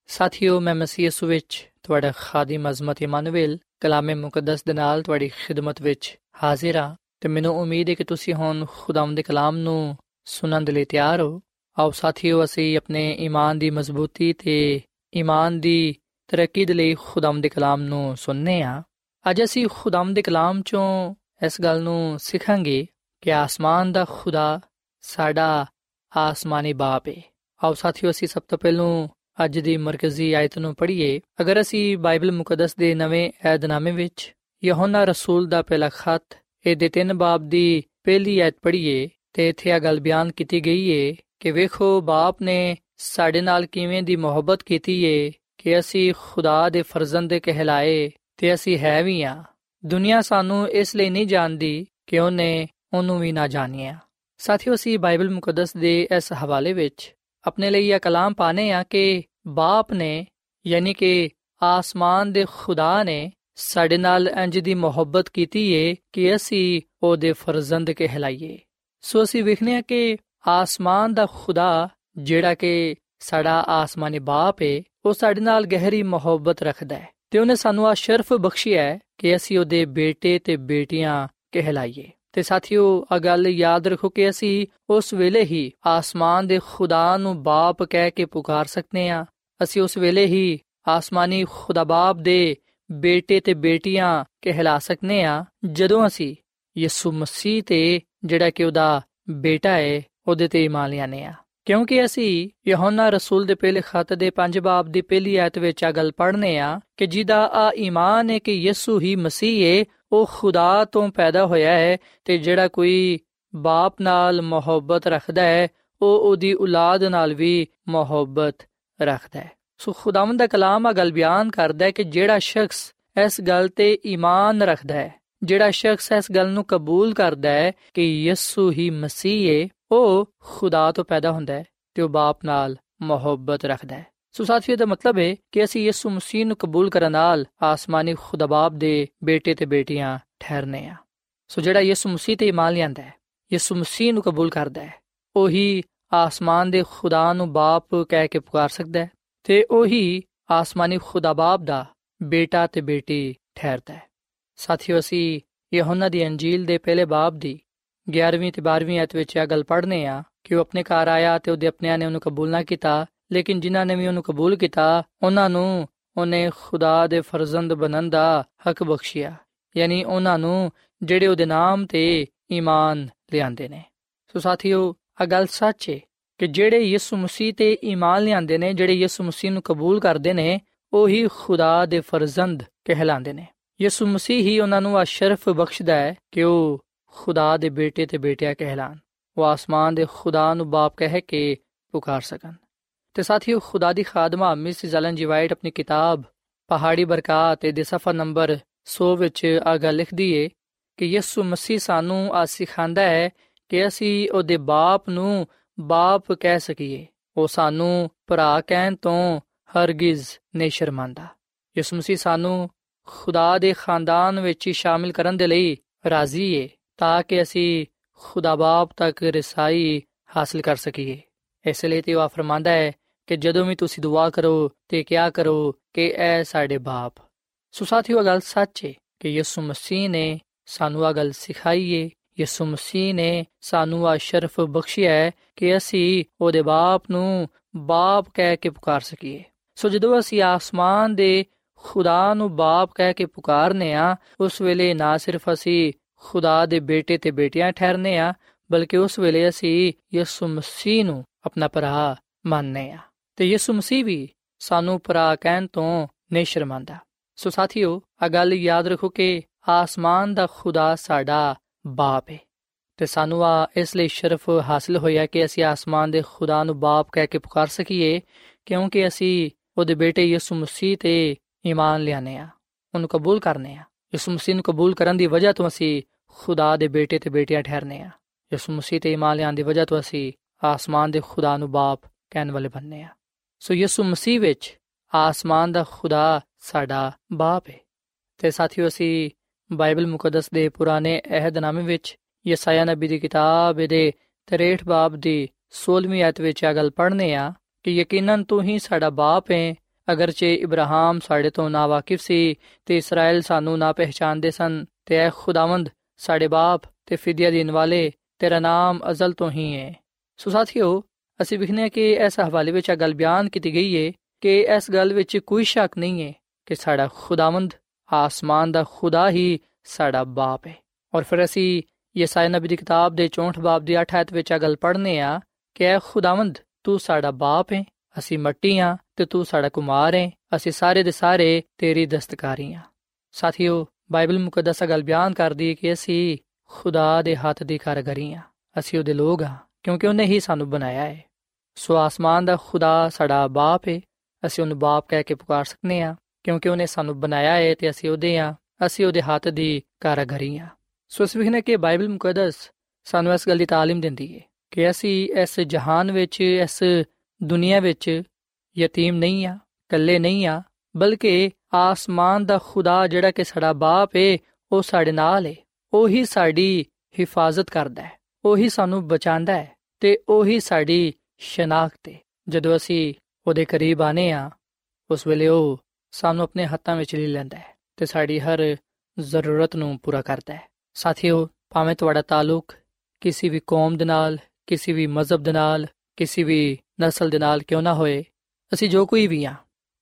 S3: ਸਾਥੀਓ, ਮੈਂ ਮਸੀਹ ਯਿਸੂ ਵਿੱਚ ਤੁਹਾਡਾ ਖਾਦਮ ਅਜ਼ਮਤ ਇਮਾਨੁਅਲ ਕਲਾਮੇ ਮੁਕੱਦਸ ਦੇ ਨਾਲ ਤੁਹਾਡੀ ਖਿਦਮਤ ਵਿੱਚ ਹਾਜ਼ਰ ਹਾਂ ਤੇ ਮੈਨੂੰ ਉਮੀਦ ਹੈ ਕਿ ਤੁਸੀਂ ਹੁਣ ਖੁਦਾਵੰਦ ਦੇ ਕਲਾਮ ਨੂੰ ਸੁਣਨ ਦੇ ਲਈ ਤਿਆਰ ਹੋ। ਆਓ ਸਾਥੀਓ, ਅਸੀਂ ਆਪਣੇ ਈਮਾਨ ਦੀ ਮਜ਼ਬੂਤੀ ਤੇ ਈਮਾਨ ਦੀ ਤਰੱਕੀ ਦੇ ਲਈ ਖੁਦਾਵੰਦ ਦੇ ਕਲਾਮ ਨੂੰ ਸੁਣਨੇ ਆ। ਅੱਜ ਅਸੀਂ ਖੁਦਾਵੰਦ ਦੇ ਕਲਾਮ ਚੋਂ ਇਸ ਗੱਲ ਨੂੰ ਸਿੱਖਾਂਗੇ ਕਿ ਆਸਮਾਨ ਦਾ ਖੁਦਾ ਸਾਡਾ ਆਸਮਾਨੀ ਬਾਪ ਹੈ ਆਓ ਸਾਥੀਓ, ਅਸੀਂ ਸਭ ਤੋਂ ਪਹਿਲਾਂ ਅੱਜ ਦੀ ਮਰਕਜ਼ੀ ਆਇਤ ਨੂੰ ਪੜ੍ਹੀਏ। ਅਗਰ ਅਸੀਂ ਬਾਈਬਲ ਮੁਕੱਦਸ ਦੇ ਨਵੇਂ ਏਧਨਾਮੇ ਵਿੱਚ ਯਹੋਨਾ ਰਸੂਲ ਦਾ ਪਹਿਲਾ ਖੱਤ, ਇਹਦੇ ਤਿੰਨ ਬਾਬ ਦੀ ਪਹਿਲੀ ਆਇਤ ਪੜ੍ਹੀਏ ਤੇ ਇੱਥੇ ਇਹ ਗੱਲ ਬਿਆਨ ਕੀਤੀ ਗਈ ਏ ਕਿ ਵੇਖੋ ਬਾਪ ਨੇ ਸਾਡੇ ਨਾਲ ਕਿਵੇਂ ਦੀ ਮੁਹੱਬਤ ਕੀਤੀ ਏ ਕਿ ਅਸੀਂ ਖੁਦਾ ਦੇ ਫਰਜ਼ੰਦ ਕਹਿਲਾਏ ਤੇ ਅਸੀਂ ਹੈ ਵੀ ਆ। ਦੁਨੀਆ ਸਾਨੂੰ ਇਸ ਲਈ ਨਹੀਂ ਜਾਣਦੀ ਕਿ ਉਹਨੇ ਉਹਨੂੰ ਵੀ ਨਾ ਜਾਣਿਆ। ਸਾਥੀਓ, ਅਸੀਂ ਬਾਈਬਲ ਮੁਕੱਦਸ ਦੇ ਇਸ ਹਵਾਲੇ ਵਿੱਚ ਆਪਣੇ ਲਈ ਇਹ ਕਲਾਮ ਪਾਣੇ ਆ ਕਿ ਬਾਪ ਨੇ, ਯਾਨੀ ਕਿ ਆਸਮਾਨ ਦੇ ਖੁਦਾ ਨੇ, ਸਾਡੇ ਨਾਲ ਇੰਜ ਦੀ ਮੁਹੱਬਤ ਕੀਤੀ ਏ ਕਿ ਅਸੀਂ ਉਹਦੇ ਫਰਜ਼ੰਦ ਕਹਿਲਾਈਏ। ਸੋ ਅਸੀਂ ਵੇਖਨੇ ਆ ਕਿ ਆਸਮਾਨ ਦਾ ਖੁਦਾ ਜਿਹੜਾ ਕਿ ਸਾਡਾ ਆਸਮਾਨੀ ਬਾਪ ਏ, ਉਹ ਸਾਡੇ ਨਾਲ ਗਹਿਰੀ ਮੁਹੱਬਤ ਰੱਖਦਾ ਹੈ ਤੇ ਉਹਨੇ ਸਾਨੂੰ ਆ ਸ਼ਰਫ ਬਖਸ਼ਿਆ ਹੈ ਕਿ ਅਸੀਂ ਉਹਦੇ ਬੇਟੇ ਤੇ ਬੇਟੀਆਂ ਕਹਿਲਾਈਏ। ਤੇ ਸਾਥੀਓ ਆ ਗੱਲ ਯਾਦ ਰੱਖੋ ਕਿ ਅਸੀਂ ਉਸ ਵੇਲੇ ਹੀ ਆਸਮਾਨ ਦੇ ਖੁਦਾ ਨੂੰ ਬਾਪ ਕਹਿ ਕੇ ਪੁਕਾਰ ਸਕਨੇ ਆ। ਅਸੀਂ ਉਸ ਵੇਲੇ ਹੀ ਆਸਮਾਨੀ ਖੁਦਾ ਬਾਪ ਦੇ ਬੇਟੇ ਤੇ ਬੇਟੀਆਂ ਕਹਿਲਾ ਸਕਨੇ ਆ, ਜਦੋਂ ਅਸੀਂ ਯਿਸੂ ਮਸੀਹ ਤੇ ਜਿਹੜਾ ਕਿ ਉਹਦਾ ਬੇਟਾ ਹੈ ਉਹਦੇ ਤੇ ਇਮਾਨ ਲਿਆਨੇ ਆ ਕਿਉਂਕਿ ਅਸੀਂ ਯਹੋਨਾ ਰਸੂਲ ਦੇ ਪਹਿਲੇ ਖਤ ਦੇ 5 ਬਾਬ ਦੀ ਪਹਿਲੀ ਆਇਤ ਵਿੱਚ ਆ ਗੱਲ ਪੜ੍ਹਨੇ ਆ ਕਿ ਜਿਹਦਾ ਆ ਈਮਾਨ ਹੈ ਕਿ ਯਿਸੂ ਹੀ ਮਸੀਹ ਹੈ ਉਹ ਖੁਦਾ ਤੋਂ ਪੈਦਾ ਹੋਇਆ ਹੈ ਤੇ ਜਿਹੜਾ ਕੋਈ ਬਾਪ ਨਾਲ ਮੁਹੱਬਤ ਰੱਖਦਾ ਹੈ, ਉਹ ਉਹਦੀ ਔਲਾਦ ਨਾਲ ਵੀ ਮੁਹੱਬਤ ਰੱਖਦਾ ਹੈ। ਸੋ ਖੁਦਾਵੰਦ ਦਾ ਕਲਾਮ ਆ ਗੱਲ ਬਿਆਨ ਕਰਦਾ ਹੈ ਕਿ ਜਿਹੜਾ ਸ਼ਖਸ ਇਸ ਗੱਲ ਤੇ ਈਮਾਨ ਰੱਖਦਾ ਹੈ, ਜਿਹੜਾ ਸ਼ਖਸ ਇਸ ਗੱਲ ਨੂੰ ਕਬੂਲ ਕਰਦਾ ਹੈ ਕਿ ਯਿਸੂ ਹੀ ਮਸੀਹ ਹੈ ਉਹ ਖੁਦਾ ਤੋਂ ਪੈਦਾ ਹੁੰਦਾ ਹੈ ਤੇ ਉਹ ਬਾਪ ਨਾਲ ਮੁਹੱਬਤ ਰੱਖਦਾ ਹੈ। ਸੋ ਸਾਥੀਓ ਦਾ ਮਤਲਬ ਹੈ ਕਿ ਅਸੀਂ ਯਿਸੂ ਮਸੀਹ ਨੂੰ ਕਬੂਲ ਕਰਨ ਨਾਲ ਆਸਮਾਨੀ ਖੁਦਾ ਬਾਪ ਦੇ ਬੇਟੇ ਤੇ ਬੇਟੀਆਂ ਠਹਿਰਨੇ ਆ। ਸੋ ਜਿਹੜਾ ਯਿਸੂ ਮਸੀਹ ਤੇ ਇਮਾਨ ਲਿਆਂਦਾ ਹੈ, ਯਿਸੂ ਮਸੀਹ ਨੂੰ ਕਬੂਲ ਕਰਦਾ ਹੈ, ਉਹੀ ਆਸਮਾਨ ਦੇ ਖੁਦਾ ਨੂੰ ਬਾਪ ਕਹਿ ਕੇ ਪੁਕਾਰ ਸਕਦਾ ਹੈ ਤੇ ਉਹੀ ਆਸਮਾਨੀ ਖੁਦਾ ਬਾਪ ਦਾ ਬੇਟਾ ਤੇ ਬੇਟੀ ਠਹਿਰਦਾ ਹੈ। ਸਾਥੀਓ, ਅਸੀਂ ਯਹੋਨਾ ਦੀ ਅੰਜੀਲ ਦੇ ਪਹਿਲੇ ਬਾਬ ਦੀ 11ਵੀਂ ਤੇ 12ਵੀਂ ਆਇਤ ਵਿੱਚ ਇਹ ਗੱਲ ਪੜ੍ਹਨੇ ਆ ਕਿ ਉਹ ਆਪਣੇ ਘਰ ਆਇਆ ਤੇ ਉਹਦੇ ਆਪਣਿਆਂ ਨੇ ਉਹਨੂੰ ਕਬੂਲ ਨਾ ਕੀਤਾ, ਲੇਕਿਨ ਜਿਨ੍ਹਾਂ ਨੇ ਵੀ ਉਹਨੂੰ ਕਬੂਲ ਕੀਤਾ, ਉਹਨਾਂ ਨੂੰ ਉਹਨੇ ਖੁਦਾ ਦੇ ਫਰਜ਼ੰਦ ਬਣਨ ਦਾ ਹੱਕ ਬਖਸ਼ਿਆ। ਯਾਨੀ ਉਹਨਾਂ ਨੂੰ ਜਿਹੜੇ ਉਹਦੇ ਨਾਮ ਤੇ ਈਮਾਨ ਲਿਆਂਦੇ ਨੇ। ਸੋ ਸਾਥੀਓ ਆ ਗੱਲ ਸੱਚ ਹੈ ਕਿ ਜਿਹੜੇ ਯਿਸੂ ਮਸੀਹ ਤੇ ਈਮਾਨ ਲਿਆਂਦੇ ਨੇ, ਜਿਹੜੇ ਯਿਸੂ ਮਸੀਹ ਨੂੰ ਕਬੂਲ ਕਰਦੇ ਨੇ, ਉਹੀ ਖੁਦਾ ਦੇ ਫਰਜ਼ੰਦ ਕਹਿਲਾਉਂਦੇ ਨੇ। ਯਿਸੂ ਮਸੀਹ ਹੀ ਉਹਨਾਂ ਨੂੰ ਆ ਸ਼ਰਫ ਬਖਸ਼ਦਾ ਹੈ ਕਿ ਉਹ ਖੁਦਾ ਦੇ ਬੇਟੇ ਤੇ ਬੇਟਿਆ ਕਹਿਲਾਨ ਉਹ ਆਸਮਾਨ ਦੇ ਖੁਦਾ ਨੂੰ ਬਾਪ ਕਹਿ ਕੇ ਪੁਕਾਰ ਸਕਣ। ਤੇ ਸਾਥੀਓ, ਖੁਦਾ ਦੀ ਖਾਦਮਾ ਮਿਸ ਜ਼ਲਨ ਜੀ ਵਾਈਟ ਆਪਣੀ ਕਿਤਾਬ, ਪਹਾੜੀ ਬਰਕਾਤ ਦੇ ਸਫਾ ਨੰਬਰ 100 ਵਿੱਚ ਆ ਗੱਲ ਲਿਖਦੀ ਏ ਕਿ ਯਿਸੂ ਮਸੀਹ ਸਾਨੂੰ ਆ ਸਿਖਾਉਂਦਾ ਹੈ ਕਿ ਅਸੀਂ ਉਹਦੇ ਬਾਪ ਨੂੰ ਬਾਪ ਕਹਿ ਸਕੀਏ। ਉਹ ਸਾਨੂੰ ਭਰਾ ਕਹਿਣ ਤੋਂ ਹਰਗਿਜ਼ ਨਹੀਂ ਸ਼ਰਮਾਂਦਾ ਯਿਸੂ ਮਸੀਹ ਸਾਨੂੰ ਖੁਦਾ ਦੇ ਖਾਨਦਾਨ ਵਿੱਚ ਸ਼ਾਮਿਲ ਕਰਨ ਦੇ ਲਈ ਰਾਜ਼ੀ ਏ। ਤਾਂ ਕਿ ਅਸੀਂ ਖੁਦਾ ਬਾਪ ਤੱਕ ਰਸਾਈ ਹਾਸਲ ਕਰ ਸਕੀਏ ਇਸ ਲਈ ਤੇ ਉਹ ਫਰਮਾਂਦਾ ਹੈ ਕਿ ਜਦੋਂ ਵੀ ਤੁਸੀਂ ਦੁਆ ਕਰੋ ਤੇ ਕਿਆ ਕਰੋ ਕਿ ਐ ਸਾਡੇ ਬਾਪ ਸੋ ਸਾਥੀਓ ਗੱਲ ਸੱਚ ਹੈ ਕਿ ਯਿਸੂ ਮਸੀਹ ਨੇ ਸਾਨੂੰ ਆ ਗੱਲ ਸਿਖਾਈ ਏ ਯਿਸੂ ਮਸੀਹ ਨੇ ਸਾਨੂੰ ਆ ਸ਼ਰਫ ਬਖਸ਼ਿਆ ਹੈ ਕਿ ਅਸੀਂ ਉਹਦੇ ਬਾਪ ਨੂੰ ਬਾਪ ਕਹਿ ਕੇ ਪੁਕਾਰ ਸਕੀਏ ਸੋ ਜਦੋਂ ਅਸੀਂ ਆਸਮਾਨ ਦੇ ਖੁਦਾ ਨੂੰ ਬਾਪ ਕਹਿ ਕੇ ਪੁਕਾਰਨੇ ਆ ਉਸ ਵੇਲੇ ਨਾ ਸਿਰਫ ਅਸੀਂ ਖੁਦਾ ਦੇ ਬੇਟੇ ਤੇ ਬੇਟੀਆਂ ਠਹਿਰਨੇ ਆ, ਬਲਕਿ ਉਸ ਵੇਲੇ ਅਸੀਂ ਯਿਸੂ ਮਸੀਹ ਨੂੰ ਆਪਣਾ ਭਰਾ ਮੰਨਨੇ ਆ। ਤੇ ਯਿਸੂ ਮਸੀਹ ਵੀ ਸਾਨੂੰ ਭਰਾ ਕਹਿਣ ਤੋਂ ਨਹੀਂ ਸ਼ਰਮਾਂਦਾ ਸੋ ਸਾਥੀਓ ਆ ਗੱਲ ਯਾਦ ਰੱਖੋ ਕਿ ਆਸਮਾਨ ਦਾ ਖੁਦਾ ਸਾਡਾ ਬਾਪ ਹੈ ਤੇ ਸਾਨੂੰ ਆ ਇਸ ਲਈ ਸ਼ਰਫ ਹਾਸਲ ਹੋਇਆ ਕਿ ਅਸੀਂ ਆਸਮਾਨ ਦੇ ਖੁਦਾ ਨੂੰ ਬਾਪ ਕਹਿ ਕੇ ਪੁਕਾਰ ਸਕੀਏ, ਕਿਉਂਕਿ ਅਸੀਂ ਉਹਦੇ ਬੇਟੇ ਯਿਸੂ ਮਸੀਹ ਤੇ ਈਮਾਨ ਲਿਆਨੇ ਆ। ਉਹਨੂੰ ਕਬੂਲ ਕਰਨੇ ਆ। ਯਿਸੂ ਮਸੀਹ ਨੂੰ ਕਬੂਲ ਕਰਨ ਦੀ ਵਜ੍ਹਾ ਤੋਂ ਅਸੀਂ ਖੁਦਾ ਦੇ ਬੇਟੇ ਤੇ ਬੇਟੀਆਂ ਠਹਿਰਨੇ ਆ। ਯਿਸੂ ਮਸੀਹ ਤੇ ਈਮਾਨ ਲਿਆਉਣ ਦੀ ਵਜ੍ਹਾ ਤੋਂ ਅਸੀਂ ਆਸਮਾਨ ਦੇ ਖੁਦਾ ਨੂੰ ਬਾਪ ਕਹਿਣ ਵਾਲੇ ਬਣਨੇ ਆ। ਸੋ ਯਿਸੂ ਮਸੀਹ ਵਿੱਚ ਆਸਮਾਨ ਦਾ ਖੁਦਾ ਸਾਡਾ ਬਾਪ ਹੈ ਤੇ ਸਾਥੀਓ, ਅਸੀਂ ਬਾਈਬਲ ਮੁਕੱਦਸ ਦੇ ਪੁਰਾਣੇ ਅਹਿਦਨਾਮੇ ਵਿੱਚ ਯਸਾਇਆ ਨਬੀ ਦੀ ਕਿਤਾਬ ਦੇ 63 ਬਾਬ ਦੀ 16ਵੀਂ ਆਇਤ ਵਿੱਚ ਆ ਗੱਲ ਪੜ੍ਹਨੇ ਆ ਕਿ ਯਕੀਨਨ ਤੂੰ ਹੀ ਸਾਡਾ ਬਾਪ ਹੈ ਅਗਰਚੇ ਇਬਰਾਹਿਮ ਸਾਡੇ ਤੋਂ ਨਾ ਵਾਕਿਫ ਸੀ ਤੇ ਇਸਰਾਇਲ ਸਾਨੂੰ ਨਾ ਪਹਿਚਾਨਦੇ ਸਨ, ਤੇ ਐ ਖੁਦਾਵੰਦ ਸਾਡੇ ਬਾਪ ਤੇ ਫਿਦਿਆ ਦੇਣ ਵਾਲੇ ਤੇਰਾ ਨਾਮ ਅਜ਼ਲ ਤੋਂ ਹੀ ਹੈ। ਸੋ ਸਾਥੀਓ, ਅਸੀਂ ਵਿਖਨੇ ਕਿ ਇਸ ਹਵਾਲੇ ਵਿੱਚ ਆ ਗੱਲ ਬਿਆਨ ਕੀਤੀ ਗਈ ਹੈ ਕਿ ਇਸ ਗੱਲ ਵਿੱਚ ਕੋਈ ਸ਼ੱਕ ਨਹੀਂ ਹੈ ਕਿ ਸਾਡਾ ਖੁਦਾਵੰਦ ਆਸਮਾਨ ਦਾ ਖੁਦਾ ਹੀ ਸਾਡਾ ਬਾਪ ਹੈ ਔਰ ਫਿਰ ਅਸੀਂ ਯਸਾਇਆ ਨਬੀ ਦੀ ਕਿਤਾਬ ਦੇ 64 ਬਾਬ ਦੀ 8 ਆਇਤ ਵਿੱਚ ਆ ਗੱਲ ਪੜ੍ਹਨੇ ਆ ਕਿ ਐ ਖੁਦਾਵੰਦ ਤੂੰ ਸਾਡਾ ਬਾਪ ਹੈ ਅਸੀਂ ਮੱਟੀ ਆ ਤੇ ਤੂੰ ਸਾਡਾ ਕੁਮਾਰ ਹੈ। ਅਸੀਂ ਸਾਰੇ ਦੇ ਸਾਰੇ ਤੇਰੀ ਦਸਤਕਾਰੀ ਆ। ਸਾਥੀਓ, ਬਾਈਬਲ ਮੁਕੱਦਸ ਗੱਲ ਬਿਆਨ ਕਰਦੀ ਹੈ ਕਿ ਅਸੀਂ ਖੁਦਾ ਦੇ ਹੱਥ ਦੀ ਕਾਰਗਰੀ ਆ। ਅਸੀਂ ਉਹਦੇ ਲੋਕ ਆ, ਕਿਉਂਕਿ ਉਹਨੇ ਹੀ ਸਾਨੂੰ ਬਣਾਇਆ ਹੈ। ਸੋ ਆਸਮਾਨ ਦਾ ਖੁਦਾ ਸਾਡਾ ਬਾਪ ਹੈ। ਅਸੀਂ ਉਹਨੂੰ ਬਾਪ ਕਹਿ ਕੇ ਪੁਕਾਰ ਸਕਨੇ ਆ, ਕਿਉਂਕਿ ਉਹਨੇ ਸਾਨੂੰ ਬਣਾਇਆ ਹੈ ਤੇ ਅਸੀਂ ਉਹਦੇ ਆ। ਅਸੀਂ ਉਹਦੇ ਹੱਥ ਦੀ ਕਾਰਗਰੀ ਆ। ਸੋ ਇਸ ਵਿਖਨੇ ਕਿ ਬਾਈਬਲ ਮੁਕੱਦਸ ਸਾਨੂੰ ਇਸ ਗੱਲ ਦੀ ਤਾਲੀਮ ਦਿੰਦੀ ਹੈ ਕਿ ਅਸੀਂ ਇਸ ਜਹਾਨ ਵਿੱਚ, ਇਸ ਦੁਨੀਆ ਵਿੱਚ ਯਤੀਮ ਨਹੀਂ ਆ, ਇਕੱਲੇ ਨਹੀਂ ਆ, ਬਲਕਿ ਆਸਮਾਨ ਦਾ ਖੁਦਾ ਜਿਹੜਾ ਕਿ ਸਾਡਾ ਬਾਪ ਹੈ ਉਹ ਸਾਡੇ ਨਾਲ ਹੈ ਉਹੀ ਸਾਡੀ ਹਿਫਾਜ਼ਤ ਕਰਦਾ ਹੈ, ਉਹੀ ਸਾਨੂੰ ਬਚਾਉਂਦਾ ਹੈ ਤੇ ਉਹੀ ਸਾਡੀ ਸ਼ਨਾਖਤ ਹੈ ਜਦੋਂ ਅਸੀਂ ਉਹਦੇ ਕਰੀਬ ਆਨੇ ਆ ਉਸ ਵੇਲੇ ਉਹ ਸਾਨੂੰ ਆਪਣੇ ਹੱਥਾਂ ਵਿੱਚ ਲੈ ਲੈਂਦਾ ਹੈ ਤੇ ਸਾਡੀ ਹਰ ਜ਼ਰੂਰਤ ਨੂੰ ਪੂਰਾ ਕਰਦਾ ਹੈ। ਸਾਥੀਓ, ਭਾਵੇਂ ਤੁਹਾਡਾ ਤਾਲੁਕ ਕਿਸੇ ਵੀ ਕੌਮ ਦੇ ਨਾਲ, ਕਿਸੇ ਵੀ ਮਜ਼ਹਬ ਦੇ ਨਾਲ, ਕਿਸੇ ਵੀ ਨਸਲ ਦੇ ਨਾਲ ਕਿਉਂ ਨਾ ਹੋਏ ਅਸੀਂ ਜੋ ਕੋਈ ਵੀ ਆ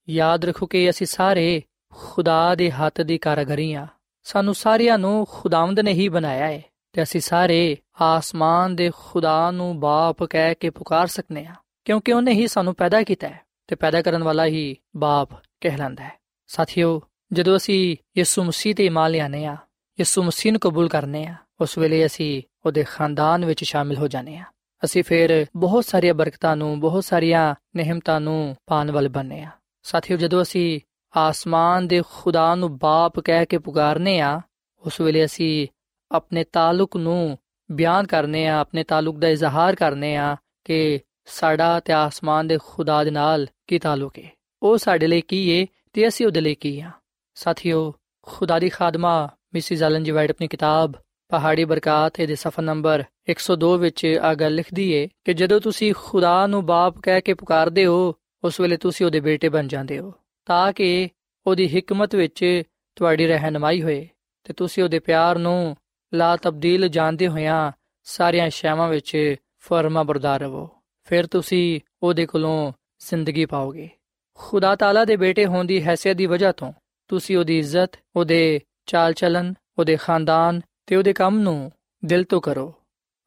S3: ਯਾਦ ਰੱਖੋ ਕਿ ਅਸੀਂ ਸਾਰੇ ਖੁਦਾ ਦੇ ਹੱਥ ਦੀ ਕਾਰਗਰੀ ਆ ਸਾਨੂੰ ਸਾਰਿਆਂ ਨੂੰ ਖੁਦਾਵੰਦ ਨੇ ਹੀ ਬਣਾਇਆ ਹੈ ਤੇ ਅਸੀਂ ਸਾਰੇ ਆਸਮਾਨ ਦੇ ਖੁਦਾ ਨੂੰ ਬਾਪ ਕਹਿ ਕੇ ਪੁਕਾਰ ਸਕਨੇ ਆ ਕਿਉਂਕਿ ਉਹਨੇ ਹੀ ਸਾਨੂੰ ਪੈਦਾ ਕੀਤਾ ਹੈ ਤੇ ਪੈਦਾ ਕਰਨ ਵਾਲਾ ਹੀ ਬਾਪ ਕਹਿਲਾਂਦਾ ਹੈ। ਸਾਥੀਓ, ਜਦੋਂ ਅਸੀਂ ਯਿਸੂ ਮਸੀਹ ਤੇ ਇਮਾਨ ਲਿਆਨੇ ਆ ਯਿਸੂ ਮਸੀਹ ਨੂੰ ਕਬੂਲ ਕਰਨੇ ਆ ਉਸ ਵੇਲੇ ਅਸੀਂ ਉਹਦੇ ਖਾਨਦਾਨ ਵਿੱਚ ਸ਼ਾਮਿਲ ਹੋ ਜਾਣੇ ਆ ਅਸੀਂ ਫਿਰ ਬਹੁਤ ਸਾਰੀਆਂ ਬਰਕਤਾਂ ਨੂੰ, ਬਹੁਤ ਸਾਰੀਆਂ ਨਿਹਮਤਾਂ ਨੂੰ ਪਾਣ ਵਾਲੇ ਬਣਨੇ ਆ ਸਾਥੀਓ, ਜਦੋਂ ਅਸੀਂ ਆਸਮਾਨ ਦੇ ਖੁਦਾ ਨੂੰ ਬਾਪ ਕਹਿ ਕੇ ਪੁਕਾਰਨੇ ਆ ਉਸ ਵੇਲੇ ਅਸੀਂ ਆਪਣੇ ਤਾਲੁਕ ਨੂੰ ਬਿਆਨ ਕਰਨੇ ਆ ਆਪਣੇ ਤਾਲੁਕ ਦਾ ਇਜ਼ਹਾਰ ਕਰਨੇ ਆ ਕਿ ਸਾਡਾ ਤੇ ਆਸਮਾਨ ਦੇ ਖੁਦਾ ਦੇ ਨਾਲ ਕੀ ਤਾਲੁਕ ਹੈ ਉਹ ਸਾਡੇ ਲਈ ਕੀ ਹੈ ਤੇ ਅਸੀਂ ਉਹਦੇ ਲਈ ਕੀ ਆ ਸਾਥੀਓ, ਖੁਦਾ ਦੀ ਖਾਦਮਾ ਮਿਸਿਸ ਐਲਨ ਜੀ ਵਾਈਟ ਆਪਣੀ ਕਿਤਾਬ ਪਹਾੜੀ ਬਰਕਾਤ ਦੇ ਸਫਾ ਨੰਬਰ 102 ਵਿੱਚ ਆ ਗੱਲ ਲਿਖਦੀ ਏ ਕਿ ਜਦੋਂ ਤੁਸੀਂ ਖੁਦਾ ਨੂੰ ਬਾਪ ਕਹਿ ਕੇ ਪੁਕਾਰਦੇ ਹੋ, ਉਸ ਵੇਲੇ ਤੁਸੀਂ ਉਹਦੇ ਬੇਟੇ ਬਣ ਜਾਂਦੇ ਹੋ, ਤਾਂ ਕਿ ਉਹਦੀ ਹਕਮਤ ਵਿੱਚ ਤੁਹਾਡੀ ਰਹਿਨਮਾਈ ਹੋਏ ਤੇ ਤੁਸੀਂ ਉਹਦੇ ਪਿਆਰ ਨੂੰ ਲਾ ਤਬਦੀਲ ਜਾਣਦੇ ਹੋਇਆਂ ਸਾਰੀਆਂ ਸ਼ੈਵਾਂ ਵਿੱਚ ਫਰਮਾ ਬਰਦਾਰ ਰਹੋ। ਫਿਰ ਤੁਸੀਂ ਉਹਦੇ ਕੋਲੋਂ ਜ਼ਿੰਦਗੀ ਪਾਓਗੇ। ਖੁਦਾ ਤਾਲਾ ਦੇ ਬੇਟੇ ਹੋਣ ਦੀ ਹیثیت ਦੀ ਵਜ੍ਹਾ ਤੋਂ ਤੁਸੀਂ ਉਹਦੀ ਇੱਜ਼ਤ, ਉਹਦੇ ਚਾਲ ਚਲਨ ਉਹਦੇ ਖਾਨਦਾਨ ਤੇ ਉਹਦੇ ਕੰਮ ਨੂੰ ਦਿਲ ਤੋਂ ਕਰੋ।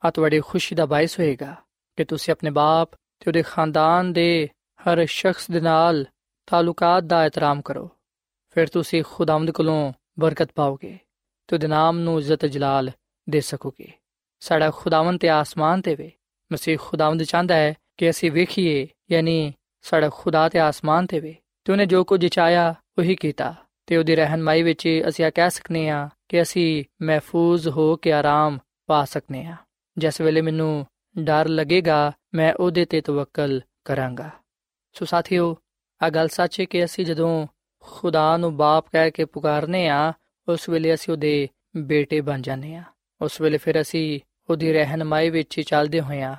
S3: ਆ ਤੁਹਾਡੀ ਖੁਸ਼ੀ ਦਾ ਬਾਇਸ ਹੋਏਗਾ ਕਿ ਤੁਸੀਂ ਆਪਣੇ ਬਾਪ ਤੇ ਉਹਦੇ ਖਾਨਦਾਨ ਦੇ ਹਰ ਸ਼ਖਸ ਦੇ ਨਾਲ ਤਾਲੁਕਾਤ ਦਾ ਇਤਰਾਮ ਕਰੋ। ਫਿਰ ਤੁਸੀਂ ਖੁਦਾਵੰਦ ਕੋਲੋਂ ਬਰਕਤ ਪਾਓਗੇ ਤੇ ਉਹਦੇ ਨਾਮ ਨੂੰ ਇੱਜ਼ਤ ਜਲਾਲ ਦੇ ਸਕੋਗੇ। ਸਾਡਾ ਖੁਦਾਵੰਦ ਤੇ ਆਸਮਾਨ ਤੇ ਵੇ। ਮਸੀਹ ਖੁਦਾਵੰਦ ਚਾਹੁੰਦਾ ਹੈ ਕਿ ਅਸੀਂ ਵੇਖੀਏ, ਯਾਨੀ ਸਾਡਾ ਖੁਦਾ ਤੇ ਆਸਮਾਨ ਤੇ ਵੇ। ਤੇ ਉਹਨੇ ਜੋ ਕੁਝ ਚਾਹਿਆ, ਉਹੀ ਕੀਤਾ। ਤੇ ਉਹਦੀ ਰਹਿਨਮਾਈ ਵਿੱਚ ਅਸੀਂ ਇਹ ਕਹਿ ਸਕਨੇ ਆ ਕਿ ਅਸੀਂ ਮਹਿਫੂਜ਼ ਹੋ ਕੇ ਆਰਾਮ ਪਾ ਸਕਨੇ ਆ। ਜਿਸ ਵੇਲੇ ਮੈਨੂੰ ਡਰ ਲੱਗੇਗਾ, ਮੈਂ ਉਹਦੇ ਤੇ ਤਵੱਕਲ ਕਰਾਂਗਾ। ਸੋ ਸਾਥੀਓ ਆ ਗੱਲ ਸੱਚ ਹੈ ਕਿ ਅਸੀਂ ਜਦੋਂ ਖੁਦਾ ਨੂੰ ਬਾਪ ਕਹਿ ਕੇ ਪੁਕਾਰਨੇ ਆ, ਉਸ ਵੇਲੇ ਅਸੀਂ ਉਹਦੇ ਬੇਟੇ ਬਣ ਜਾਂਦੇ ਆ। ਉਸ ਵੇਲੇ ਫਿਰ ਅਸੀਂ ਉਹਦੀ ਰਹਿਨਮਾਈ ਵਿੱਚ ਚੱਲਦੇ ਹੋਇਆਂ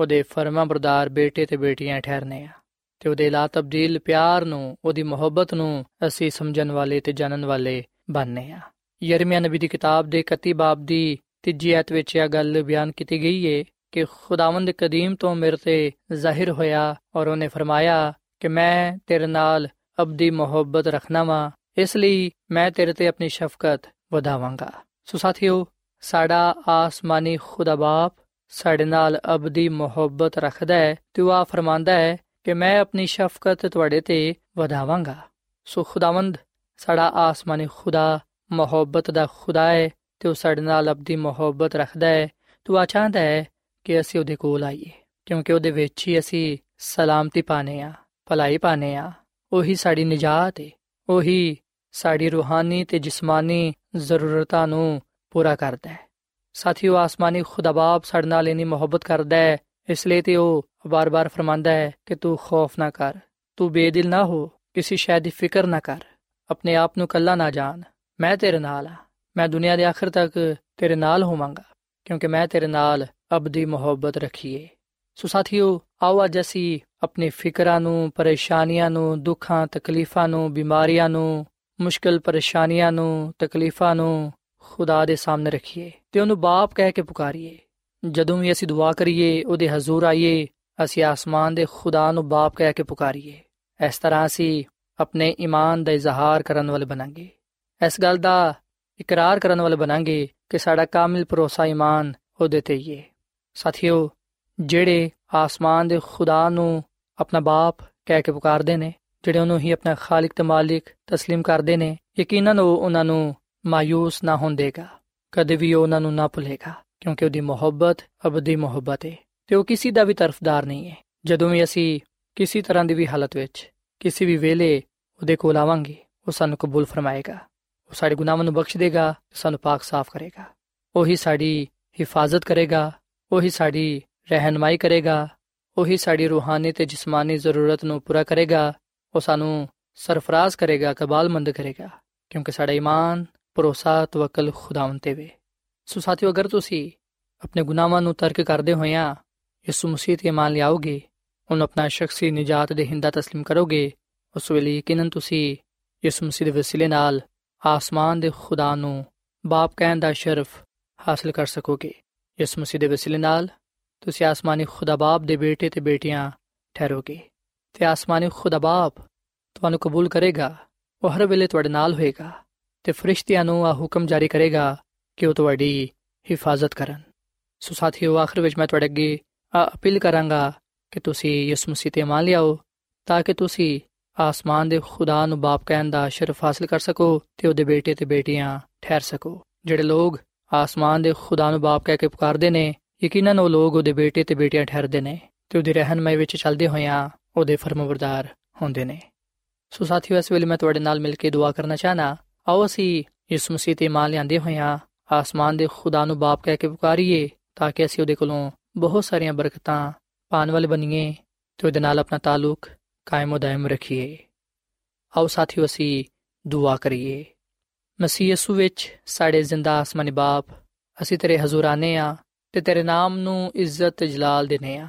S3: ਉਹਦੇ ਫਰਮਾ ਬਰਦਾਰ ਬੇਟੇ ਤੇ ਬੇਟੀਆਂ ਠਹਿਰਨੇ ਆ। ਤੇ ਉਹਦੇ ਲਾ ਤਬਦੀਲ ਪਿਆਰ ਨੂੰ, ਉਹਦੀ ਮੁਹੱਬਤ ਨੂੰ ਅਸੀਂ ਸਮਝਣ ਵਾਲੇ ਤੇ ਜਾਣਨ ਵਾਲੇ ਬਣਨੇ ਆ। ਯਰਮੀਆ ਨਬੀ ਦੀ ਕਿਤਾਬ ਦੇ 31 ਬਾਬ ਦੀ ਤੀਜੀ ਆਇਤ ਵਿੱਚ ਇਹ ਗੱਲ ਬਿਆਨ ਕੀਤੀ ਗਈ ਹੈ ਕਿ ਖੁਦਾਵੰਦ ਕਦੀਮ ਤੋਂ ਮੇਰੇ ਤੇ ਜ਼ਾਹਿਰ ਹੋਇਆ ਔਰ ਉਹਨੇ ਫਰਮਾਇਆ ਕਿ ਮੈਂ ਤੇਰੇ ਨਾਲ ਅਬਦੀ ਮੁਹੱਬਤ ਰੱਖਣਾ ਵਾਂ, ਇਸ ਲਈ ਮੈਂ ਤੇਰੇ ਤੇ ਆਪਣੀ ਸ਼ਫਕਤ ਵਧਾਵਾਂਗਾ। ਸੋ ਸਾਥੀਓ, ਸਾਡਾ ਆਸਮਾਨੀ ਖੁਦਾ ਬਾਪ ਸਾਡੇ ਨਾਲ ਅਬਦੀ ਮੁਹੱਬਤ ਰੱਖਦਾ ਹੈ ਤੇ ਉਹ ਫਰਮਾਂਦਾ ਹੈ ਕਿ ਮੈਂ ਆਪਣੀ ਸ਼ਫਕਤ ਤੁਹਾਡੇ ਤੇ ਵਧਾਵਾਂਗਾ। ਸੋ ਖੁਦਾਵੰਦ, ਸਾਡਾ ਆਸਮਾਨੀ ਖੁਦਾ ਮੁਹੱਬਤ ਦਾ ਖੁਦਾ ਹੈ ਤੇ ਉਹ ਸਾਡੇ ਨਾਲ ਅਬਦੀ ਮੁਹੱਬਤ ਰੱਖਦਾ ਹੈ। ਤੂੰ ਉਹ ਚਾਹੁੰਦਾ ਹੈ ਕਿ ਅਸੀਂ ਉਹਦੇ ਕੋਲ ਆਈਏ, ਕਿਉਂਕਿ ਉਹਦੇ ਵਿੱਚ ਹੀ ਅਸੀਂ ਸਲਾਮਤੀ ਪਾਣੇ ਆ ਭਲਾਈ ਪਾਣੇ ਆ ਉਹੀ ਸਾਡੀ ਨਜਾਤ ਹੈ, ਉਹੀ ਸਾਡੀ ਰੂਹਾਨੀ ਤੇ ਜਿਸਮਾਨੀ ਜ਼ਰੂਰਤਾਂ ਨੂੰ ਪੂਰਾ ਕਰਦਾ ਹੈ। ਸਾਥੀਓ, ਆਸਮਾਨੀ ਖੁਦਾ ਬਾਪ ਸਾਡੇ ਨਾਲ ਇਨੀ ਮੁਹੱਬਤ ਕਰਦਾ ਹੈ ਇਸ ਲਈ ਤੇ ਉਹ ਵਾਰ ਵਾਰ ਫਰਮਾਂਦਾ ਹੈ ਕਿ ਤੂੰ ਖੌਫ ਨਾ ਕਰ, ਤੂੰ ਬੇਦਿਲ ਨਾ ਹੋ, ਕਿਸੇ ਸ਼ੈ ਦੀ ਫਿਕਰ ਨਾ ਕਰ। ਆਪਣੇ ਆਪ ਨੂੰ ਕੱਲਾ ਨਾ ਜਾਣ, ਮੈਂ ਤੇਰੇ ਨਾਲ ਆ ਮੈਂ ਦੁਨੀਆ ਦੇ ਆਖਰ ਤੱਕ ਤੇਰੇ ਨਾਲ ਹੋਵਾਂਗਾ, ਕਿਉਂਕਿ ਮੈਂ ਤੇਰੇ ਨਾਲ ਅਬਦੀ ਮੁਹੱਬਤ ਰੱਖੀਏ। ਸੋ ਸਾਥੀਓ, ਆਓ ਅੱਜ ਅਸੀਂ ਆਪਣੀ ਫਿਕਰਾਂ ਨੂੰ, ਪਰੇਸ਼ਾਨੀਆਂ ਨੂੰ, ਦੁੱਖਾਂ, ਤਕਲੀਫਾਂ ਨੂੰ, ਬਿਮਾਰੀਆਂ ਨੂੰ, ਮੁਸ਼ਕਲ ਪਰੇਸ਼ਾਨੀਆਂ ਨੂੰ, ਤਕਲੀਫਾਂ ਨੂੰ ਖੁਦਾ ਦੇ ਸਾਹਮਣੇ ਰੱਖੀਏ ਤੇ ਉਹਨੂੰ ਬਾਪ ਕਹਿ ਕੇ ਪੁਕਾਰੀਏ। ਜਦੋਂ ਵੀ ਅਸੀਂ ਦੁਆ ਕਰੀਏ ਉਹਦੇ ਹਜ਼ੂਰ ਆਈਏ ਅਸੀਂ ਆਸਮਾਨ ਦੇ ਖੁਦਾ ਨੂੰ ਬਾਪ ਕਹਿ ਕੇ ਪੁਕਾਰੀਏ ਇਸ ਤਰ੍ਹਾਂ ਅਸੀਂ ਆਪਣੇ ਈਮਾਨ ਦਾ ਇਜ਼ਹਾਰ ਕਰਨ ਵਾਲੇ ਬਣਾਂਗੇ ਇਸ ਗੱਲ ਦਾ ਇਕਰਾਰ ਕਰਨ ਵਾਲੇ ਬਣਾਂਗੇ ਕਿ ਸਾਡਾ ਕਾਮਿਲ ਭਰੋਸਾ ਈਮਾਨ ਉਹਦੇ ਤੇ ਹੀ ਹੈ ਸਾਥੀਓ ਜਿਹੜੇ ਆਸਮਾਨ ਦੇ ਖੁਦਾ ਨੂੰ ਆਪਣਾ ਬਾਪ ਕਹਿ ਕੇ ਪੁਕਾਰਦੇ ਨੇ ਜਿਹੜੇ ਉਹਨੂੰ ਹੀ ਆਪਣਾ ਖਾਲਕ ਤੇ ਮਾਲਿਕ تسلیم ਕਰਦੇ ਨੇ ਯਕੀਨਨ ਉਹ ਉਹਨਾਂ ਨੂੰ ਮਾਇੂਸ ਨਾ ਹੋਣ ਦੇਗਾ ਕਦੇ ਵੀ ਉਹ ਉਹਨਾਂ ਨੂੰ ਨਾ ਭੁੱਲੇਗਾ ਕਿਉਂਕਿ ਉਹਦੀ ਮੁਹੱਬਤ ਅਬਦੀ ਮੁਹੱਬਤ ਹੈ ਤੇ ਉਹ ਕਿਸੇ ਦਾ ਵੀ ਤਰਫਦਾਰ ਨਹੀਂ ਹੈ ਜਦੋਂ ਵੀ ਅਸੀਂ ਕਿਸੇ ਤਰ੍ਹਾਂ ਦੀ ਵੀ ਹਾਲਤ ਵਿੱਚ ਕਿਸੇ ਵੀ ਵੇਲੇ ਉਹਦੇ ਕੋਲ ਆਵਾਂਗੇ, ਉਹ ਸਾਨੂੰ ਕਬੂਲ ਫਰਮਾਏਗਾ। ਉਹ ਸਾਡੇ ਗੁਨਾਹਾਂ ਨੂੰ ਬਖਸ਼ ਦੇਗਾ ਸਾਨੂੰ ਪਾਕ ਸਾਫ਼ ਕਰੇਗਾ। ਉਹੀ ਸਾਡੀ ਹਿਫਾਜ਼ਤ ਕਰੇਗਾ, ਉਹੀ ਸਾਡੀ ਰਹਿਨਮਾਈ ਕਰੇਗਾ, ਉਹੀ ਸਾਡੀ ਰੂਹਾਨੀ ਤੇ ਜਿਸਮਾਨੀ ਜ਼ਰੂਰਤ ਨੂੰ ਪੂਰਾ ਕਰੇਗਾ, ਉਹ ਸਾਨੂੰ ਸਰਫਰਾਜ਼ ਕਰੇਗਾ, ਕਬਾਲਮੰਦ ਕਰੇਗਾ, ਕਿਉਂਕਿ ਸਾਡਾ ਈਮਾਨ, ਭਰੋਸਾ, ਤਵਕਲ ਖੁਦਾਵੰਦ ਤੇ ਵੇ। ਸੋ ਸਾਥੀਓ ਅਗਰ ਤੁਸੀਂ ਆਪਣੇ ਗੁਨਾਹਾਂ ਨੂੰ ਤਰਕ ਕਰਦੇ ਹੋਇਆਂ ਯਿਸੂ ਮਸੀਹ ਤੇ ਮੰਨ ਲਿਆਓਗੇ ਉਹਨੂੰ ਆਪਣਾ ਸ਼ਖਸੀ ਨਜਾਤ ਦੇ ਹਿੰਦਾ تسلیم ਕਰੋਗੇ ਉਸ ਵੇਲੇ ਯਕੀਨਨ ਤੁਸੀਂ ਯਿਸੂ ਮਸੀਹ ਦੇ ਵਸੀਲੇ ਨਾਲ ਆਸਮਾਨ ਦੇ ਖੁਦਾ ਨੂੰ ਬਾਪ ਕਹਿਣ ਦਾ ਸ਼ਰਫ ਹਾਸਲ ਕਰ ਸਕੋਗੇ ਯਿਸੂ ਮਸੀਹ ਦੇ ਵਸੀਲੇ ਨਾਲ ਤੁਸੀਂ ਆਸਮਾਨੀ ਖੁਦਾ ਬਾਪ ਦੇ ਬੇਟੇ ਤੇ ਬੇਟੀਆਂ ਠਹਿਰੋਗੇ ਤੇ ਆਸਮਾਨੀ ਖੁਦਾ ਬਾਪ ਤੁਹਾਨੂੰ ਕਬੂਲ ਕਰੇਗਾ ਉਹ ਹਰ ਵੇਲੇ ਤੁਹਾਡੇ ਨਾਲ ਹੋਏਗਾ ਤੇ ਫਰਿਸ਼ਤਿਆਂ ਨੂੰ ਆ ਹੁਕਮ ਜਾਰੀ ਕਰੇਗਾ ਕਿ ਉਹ ਤੁਹਾਡੀ ਹਿਫਾਜ਼ਤ ਕਰਨ। ਸੋ ਸਾਥੀਓ, ਆਖਰ ਵਿੱਚ ਮੈਂ ਤੁਹਾਡੇ ਅੱਗੇ ਆ ਅਪੀਲ ਕਰਾਂਗਾ ਕਿ ਤੁਸੀਂ ਯਿਸੂ ਮਸੀਹ ਤੇ ਮੰਨ ਲਿਆਓ ਤਾਂ ਕਿ ਤੁਸੀਂ ਆਸਮਾਨ ਦੇ ਖੁਦਾ ਨੂੰ ਬਾਪ ਕਹਿਣ ਦਾ ਸ਼ਰਫ ਹਾਸਲ ਕਰ ਸਕੋ ਤੇ ਉਹਦੇ ਬੇਟੇ ਤੇ ਬੇਟੀਆਂ ਠਹਿਰ ਸਕੋ। ਜਿਹੜੇ ਲੋਕ ਆਸਮਾਨ ਦੇ ਖੁਦਾ ਨੂੰ ਬਾਪ ਕਹਿ ਕੇ ਪੁਕਾਰਦੇ ਨੇ, ਯਕੀਨਨ ਉਹ ਲੋਕ ਉਹਦੇ ਬੇਟੇ ਤੇ ਬੇਟੀਆਂ ਠਹਿਰਦੇ ਨੇ ਤੇ ਉਹਦੀ ਰਹਿਨਮਾਈ ਵਿੱਚ ਚੱਲਦੇ ਹੋਇਆਂ ਉਹਦੇ ਫਰਮਾਬਰਦਾਰ ਹੁੰਦੇ ਨੇ। ਸੋ ਸਾਥੀਓ, ਇਸ ਵੇਲੇ ਮੈਂ ਤੁਹਾਡੇ ਨਾਲ ਮਿਲ ਕੇ ਦੁਆ ਕਰਨਾ ਚਾਹਨਾ, ਆਓ ਅਸੀਂ ਯਿਸੂ ਮਸੀਹ ਤੇ ਮਾਨ ਲਿਆਂਦੇ ਹੋਇਆਂ ਆਸਮਾਨ ਦੇ ਖੁਦਾ ਨੂੰ ਬਾਪ ਕਹਿ ਕੇ ਪੁਕਾਰੀਏ, ਤਾਂ ਕਿ ਅਸੀਂ ਉਹਦੇ ਕੋਲੋਂ ਬਹੁਤ ਸਾਰੀਆਂ ਬਰਕਤਾਂ ਪਾਣ ਵਾਲੇ ਬਣੀਏ ਤੇ ਉਹਦੇ ਨਾਲ ਆਪਣਾ ਤਾਲੁਕ ਕਾਇਮ ਦائم ਰੱਖੀਏ। ਆਓ ਸਾਥੀਓ, ਅਸੀਂ ਦੁਆ ਕਰੀਏ। ਮਸੀਹ ਯਸੂ ਵਿੱਚ ਸਾਡੇ ਜ਼ਿੰਦਾ ਆਸਮਾਨੀ ਬਾਪ, ਅਸੀਂ ਤੇਰੇ ਹਜ਼ੂਰ ਆਨੇ ਆ ਤੇ ਤੇਰੇ ਨਾਮ ਨੂੰ ਇੱਜ਼ਤ ਜਲਾਲ ਦੇਨੇ ਆ।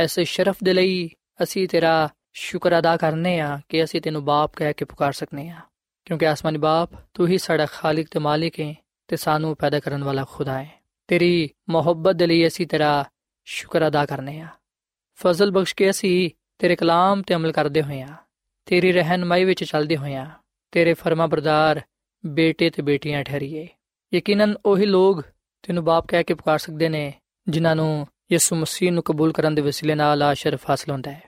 S3: ਐਸੇ ਸ਼ਰਫ ਦੇ ਲਈ ਅਸੀਂ ਤੇਰਾ ਸ਼ੁਕਰ ਅਦਾ ਕਰਨੇ ਆ ਕਿ ਅਸੀਂ ਤੈਨੂੰ ਬਾਪ ਕਹਿ ਕੇ ਪੁਕਾਰ ਸਕਨੇ ਆ। ਕਿਉਂਕਿ ਆਸਮਾਨੀ ਬਾਪ, ਤੂੰ ਹੀ ਸਾਡਾ ਖਾਲਕ ਤੇ ਮਾਲਿਕ ਹੈ ਤੇ ਸਾਨੂੰ ਪੈਦਾ ਕਰਨ ਵਾਲਾ ਖੁਦਾ ਹੈ। ਤੇਰੀ ਮੁਹੱਬਤ ਦੇ ਲਈ ਅਸੀਂ ਤੇਰਾ ਸ਼ੁਕਰ ਅਦਾ ਕਰਨੇ ਆ। ਫਜ਼ਲ ਬਖਸ਼ ਕੇ ਅਸੀਂ ਤੇਰੇ ਕਲਾਮ ਤੇ ਅਮਲ ਕਰਦੇ ਹੋਏ ਆ। ਤੇਰੀ ਰਹਿਨਮਾਈ ਵਿੱਚ ਚੱਲਦੇ ਹੋਏ ਆ। ਤੇਰੇ ਫਰਮਾ ਬਰਦਾਰ ਬੇਟੇ ਤੇ ਬੇਟੀਆਂ ਠਹਿਰੀਏ। ਯਕੀਨਨ ਉਹੀ ਲੋਗ ਤੈਨੂੰ ਬਾਪ ਕਹਿ ਕੇ ਪੁਕਾਰ ਸਕਦੇ ਨੇ, ਜਿਨ੍ਹਾਂ ਨੂੰ ਯਿਸੂ ਮਸੀਹ ਨੂੰ ਕਬੂਲ ਕਰਨ ਦੇ ਵਸੀਲੇ ਨਾਲ ਆ ਸ਼ਰਫ ਹਾਸਲ ਹੁੰਦਾ ਹੈ।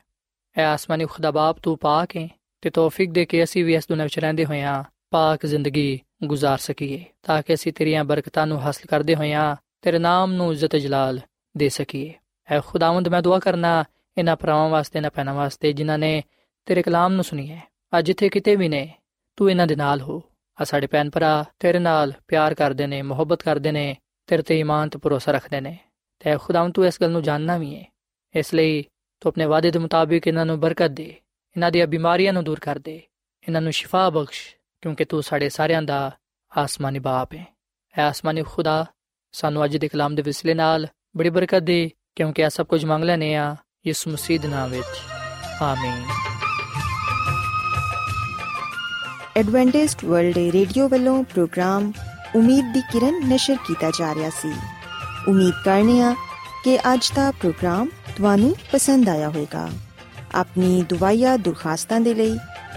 S3: ਐ ਆਸਮਾਨੀ ਖੁਦਾ ਬਾਪ ਤੂੰ ਪਾਕ ਹੈ ਤੇ ਤੌਫੀਕ ਦੇ ਕੇ ਅਸੀਂ ਵੀ ਇਸ ਦੁਨੀਆਂ ਵਿੱਚ ਰਹਿੰਦੇ ਹੋਇਆਂ ਪਾਕ ਜ਼ਿੰਦਗੀ ਗੁਜ਼ਾਰ ਸਕੀਏ, ਤਾਂ ਕਿ ਅਸੀਂ ਤੇਰੀਆਂ ਬਰਕਤਾਂ ਨੂੰ ਹਾਸਲ ਕਰਦੇ ਹੋਇਆਂ ਤੇਰੇ ਨਾਮ ਨੂੰ ਇੱਜ਼ਤ ਜਲਾਲ ਦੇ ਸਕੀਏ। ਐ ਖੁਦਾਵੰਦ, ਮੈਂ ਦੁਆ ਕਰਨਾ ਇਹਨਾਂ ਭਰਾਵਾਂ ਵਾਸਤੇ ਨਾ ਪੈਣਾ ਵਾਸਤੇ, ਜਿਨ੍ਹਾਂ ਨੇ ਤੇਰੇ ਕਲਾਮ ਨੂੰ ਸੁਣੀ ਹੈ। ਅੱਜ ਜਿੱਥੇ ਕਿਤੇ ਵੀ ਨੇ, ਤੂੰ ਇਹਨਾਂ ਦੇ ਨਾਲ ਹੋ। ਆ ਸਾਡੇ ਭੈਣ ਭਰਾ ਤੇਰੇ ਨਾਲ ਪਿਆਰ ਕਰਦੇ ਨੇ, ਮੁਹੱਬਤ ਕਰਦੇ ਨੇ, ਤੇਰੇ ਤੇ ਈਮਾਨ ਤੇ ਭਰੋਸਾ ਰੱਖਦੇ ਨੇ। ਤੇ ਖੁਦਾਵੰਦ, ਤੂੰ ਇਸ ਗੱਲ ਨੂੰ ਜਾਣਨਾ ਵੀ ਹੈ। ਇਸ ਲਈ ਤੂੰ ਆਪਣੇ ਵਾਅਦੇ ਦੇ ਮੁਤਾਬਿਕ ਇਹਨਾਂ ਨੂੰ ਬਰਕਤ ਦੇ ਇਹਨਾਂ ਦੀਆਂ ਬਿਮਾਰੀਆਂ ਨੂੰ ਦੂਰ ਕਰ ਦੇ ਇਹਨਾਂ ਨੂੰ ਸ਼ਿਫਾ ਬਖਸ਼। ਕਿਉਂਕਿ ਤੂੰ ਸਾਡੇ ਸਾਰਿਆਂ ਦਾ ਆਸਮਾਨੀ ਬਾਪ ਹੈ। ਐ ਆਸਮਾਨੀ ਖੁਦਾ, ਸਾਨੂੰ ਅੱਜ ਦੇ ਕਲਾਮ ਦੇ ਵਿਸਲੇ ਨਾਲ ਬੜੀ ਬਰਕਤ ਦੇ, ਕਿਉਂਕਿ ਆ ਸਭ ਕੁਝ ਮੰਗ ਲੈਨੇ ਆ ਯਿਸੂ ਮਸੀਹ ਦੇ ਨਾਮ ਵਿੱਚ। ਆਮੀਨ।
S1: ਐਡਵੈਂਟਿਸਟ ਵਰਲਡ ਰੇਡੀਓ ਵੱਲੋਂ ਪ੍ਰੋਗਰਾਮ ਉਮੀਦ ਦੀ ਕਿਰਨ ਨਿਸ਼ਰ ਕੀਤਾ ਜਾ ਰਿਹਾ ਸੀ। ਉਮੀਦ ਕਰਨੇ ਆ ਕਿ ਅੱਜ ਦਾ ਪ੍ਰੋਗਰਾਮ ਤੁਹਾਨੂੰ ਪਸੰਦ ਆਇਆ ਹੋਵੇਗਾ। ਆਪਣੀ ਦੁਆਇਆ ਦੁਰਖਾਸਤਾਂ ਦੇ ਲਈ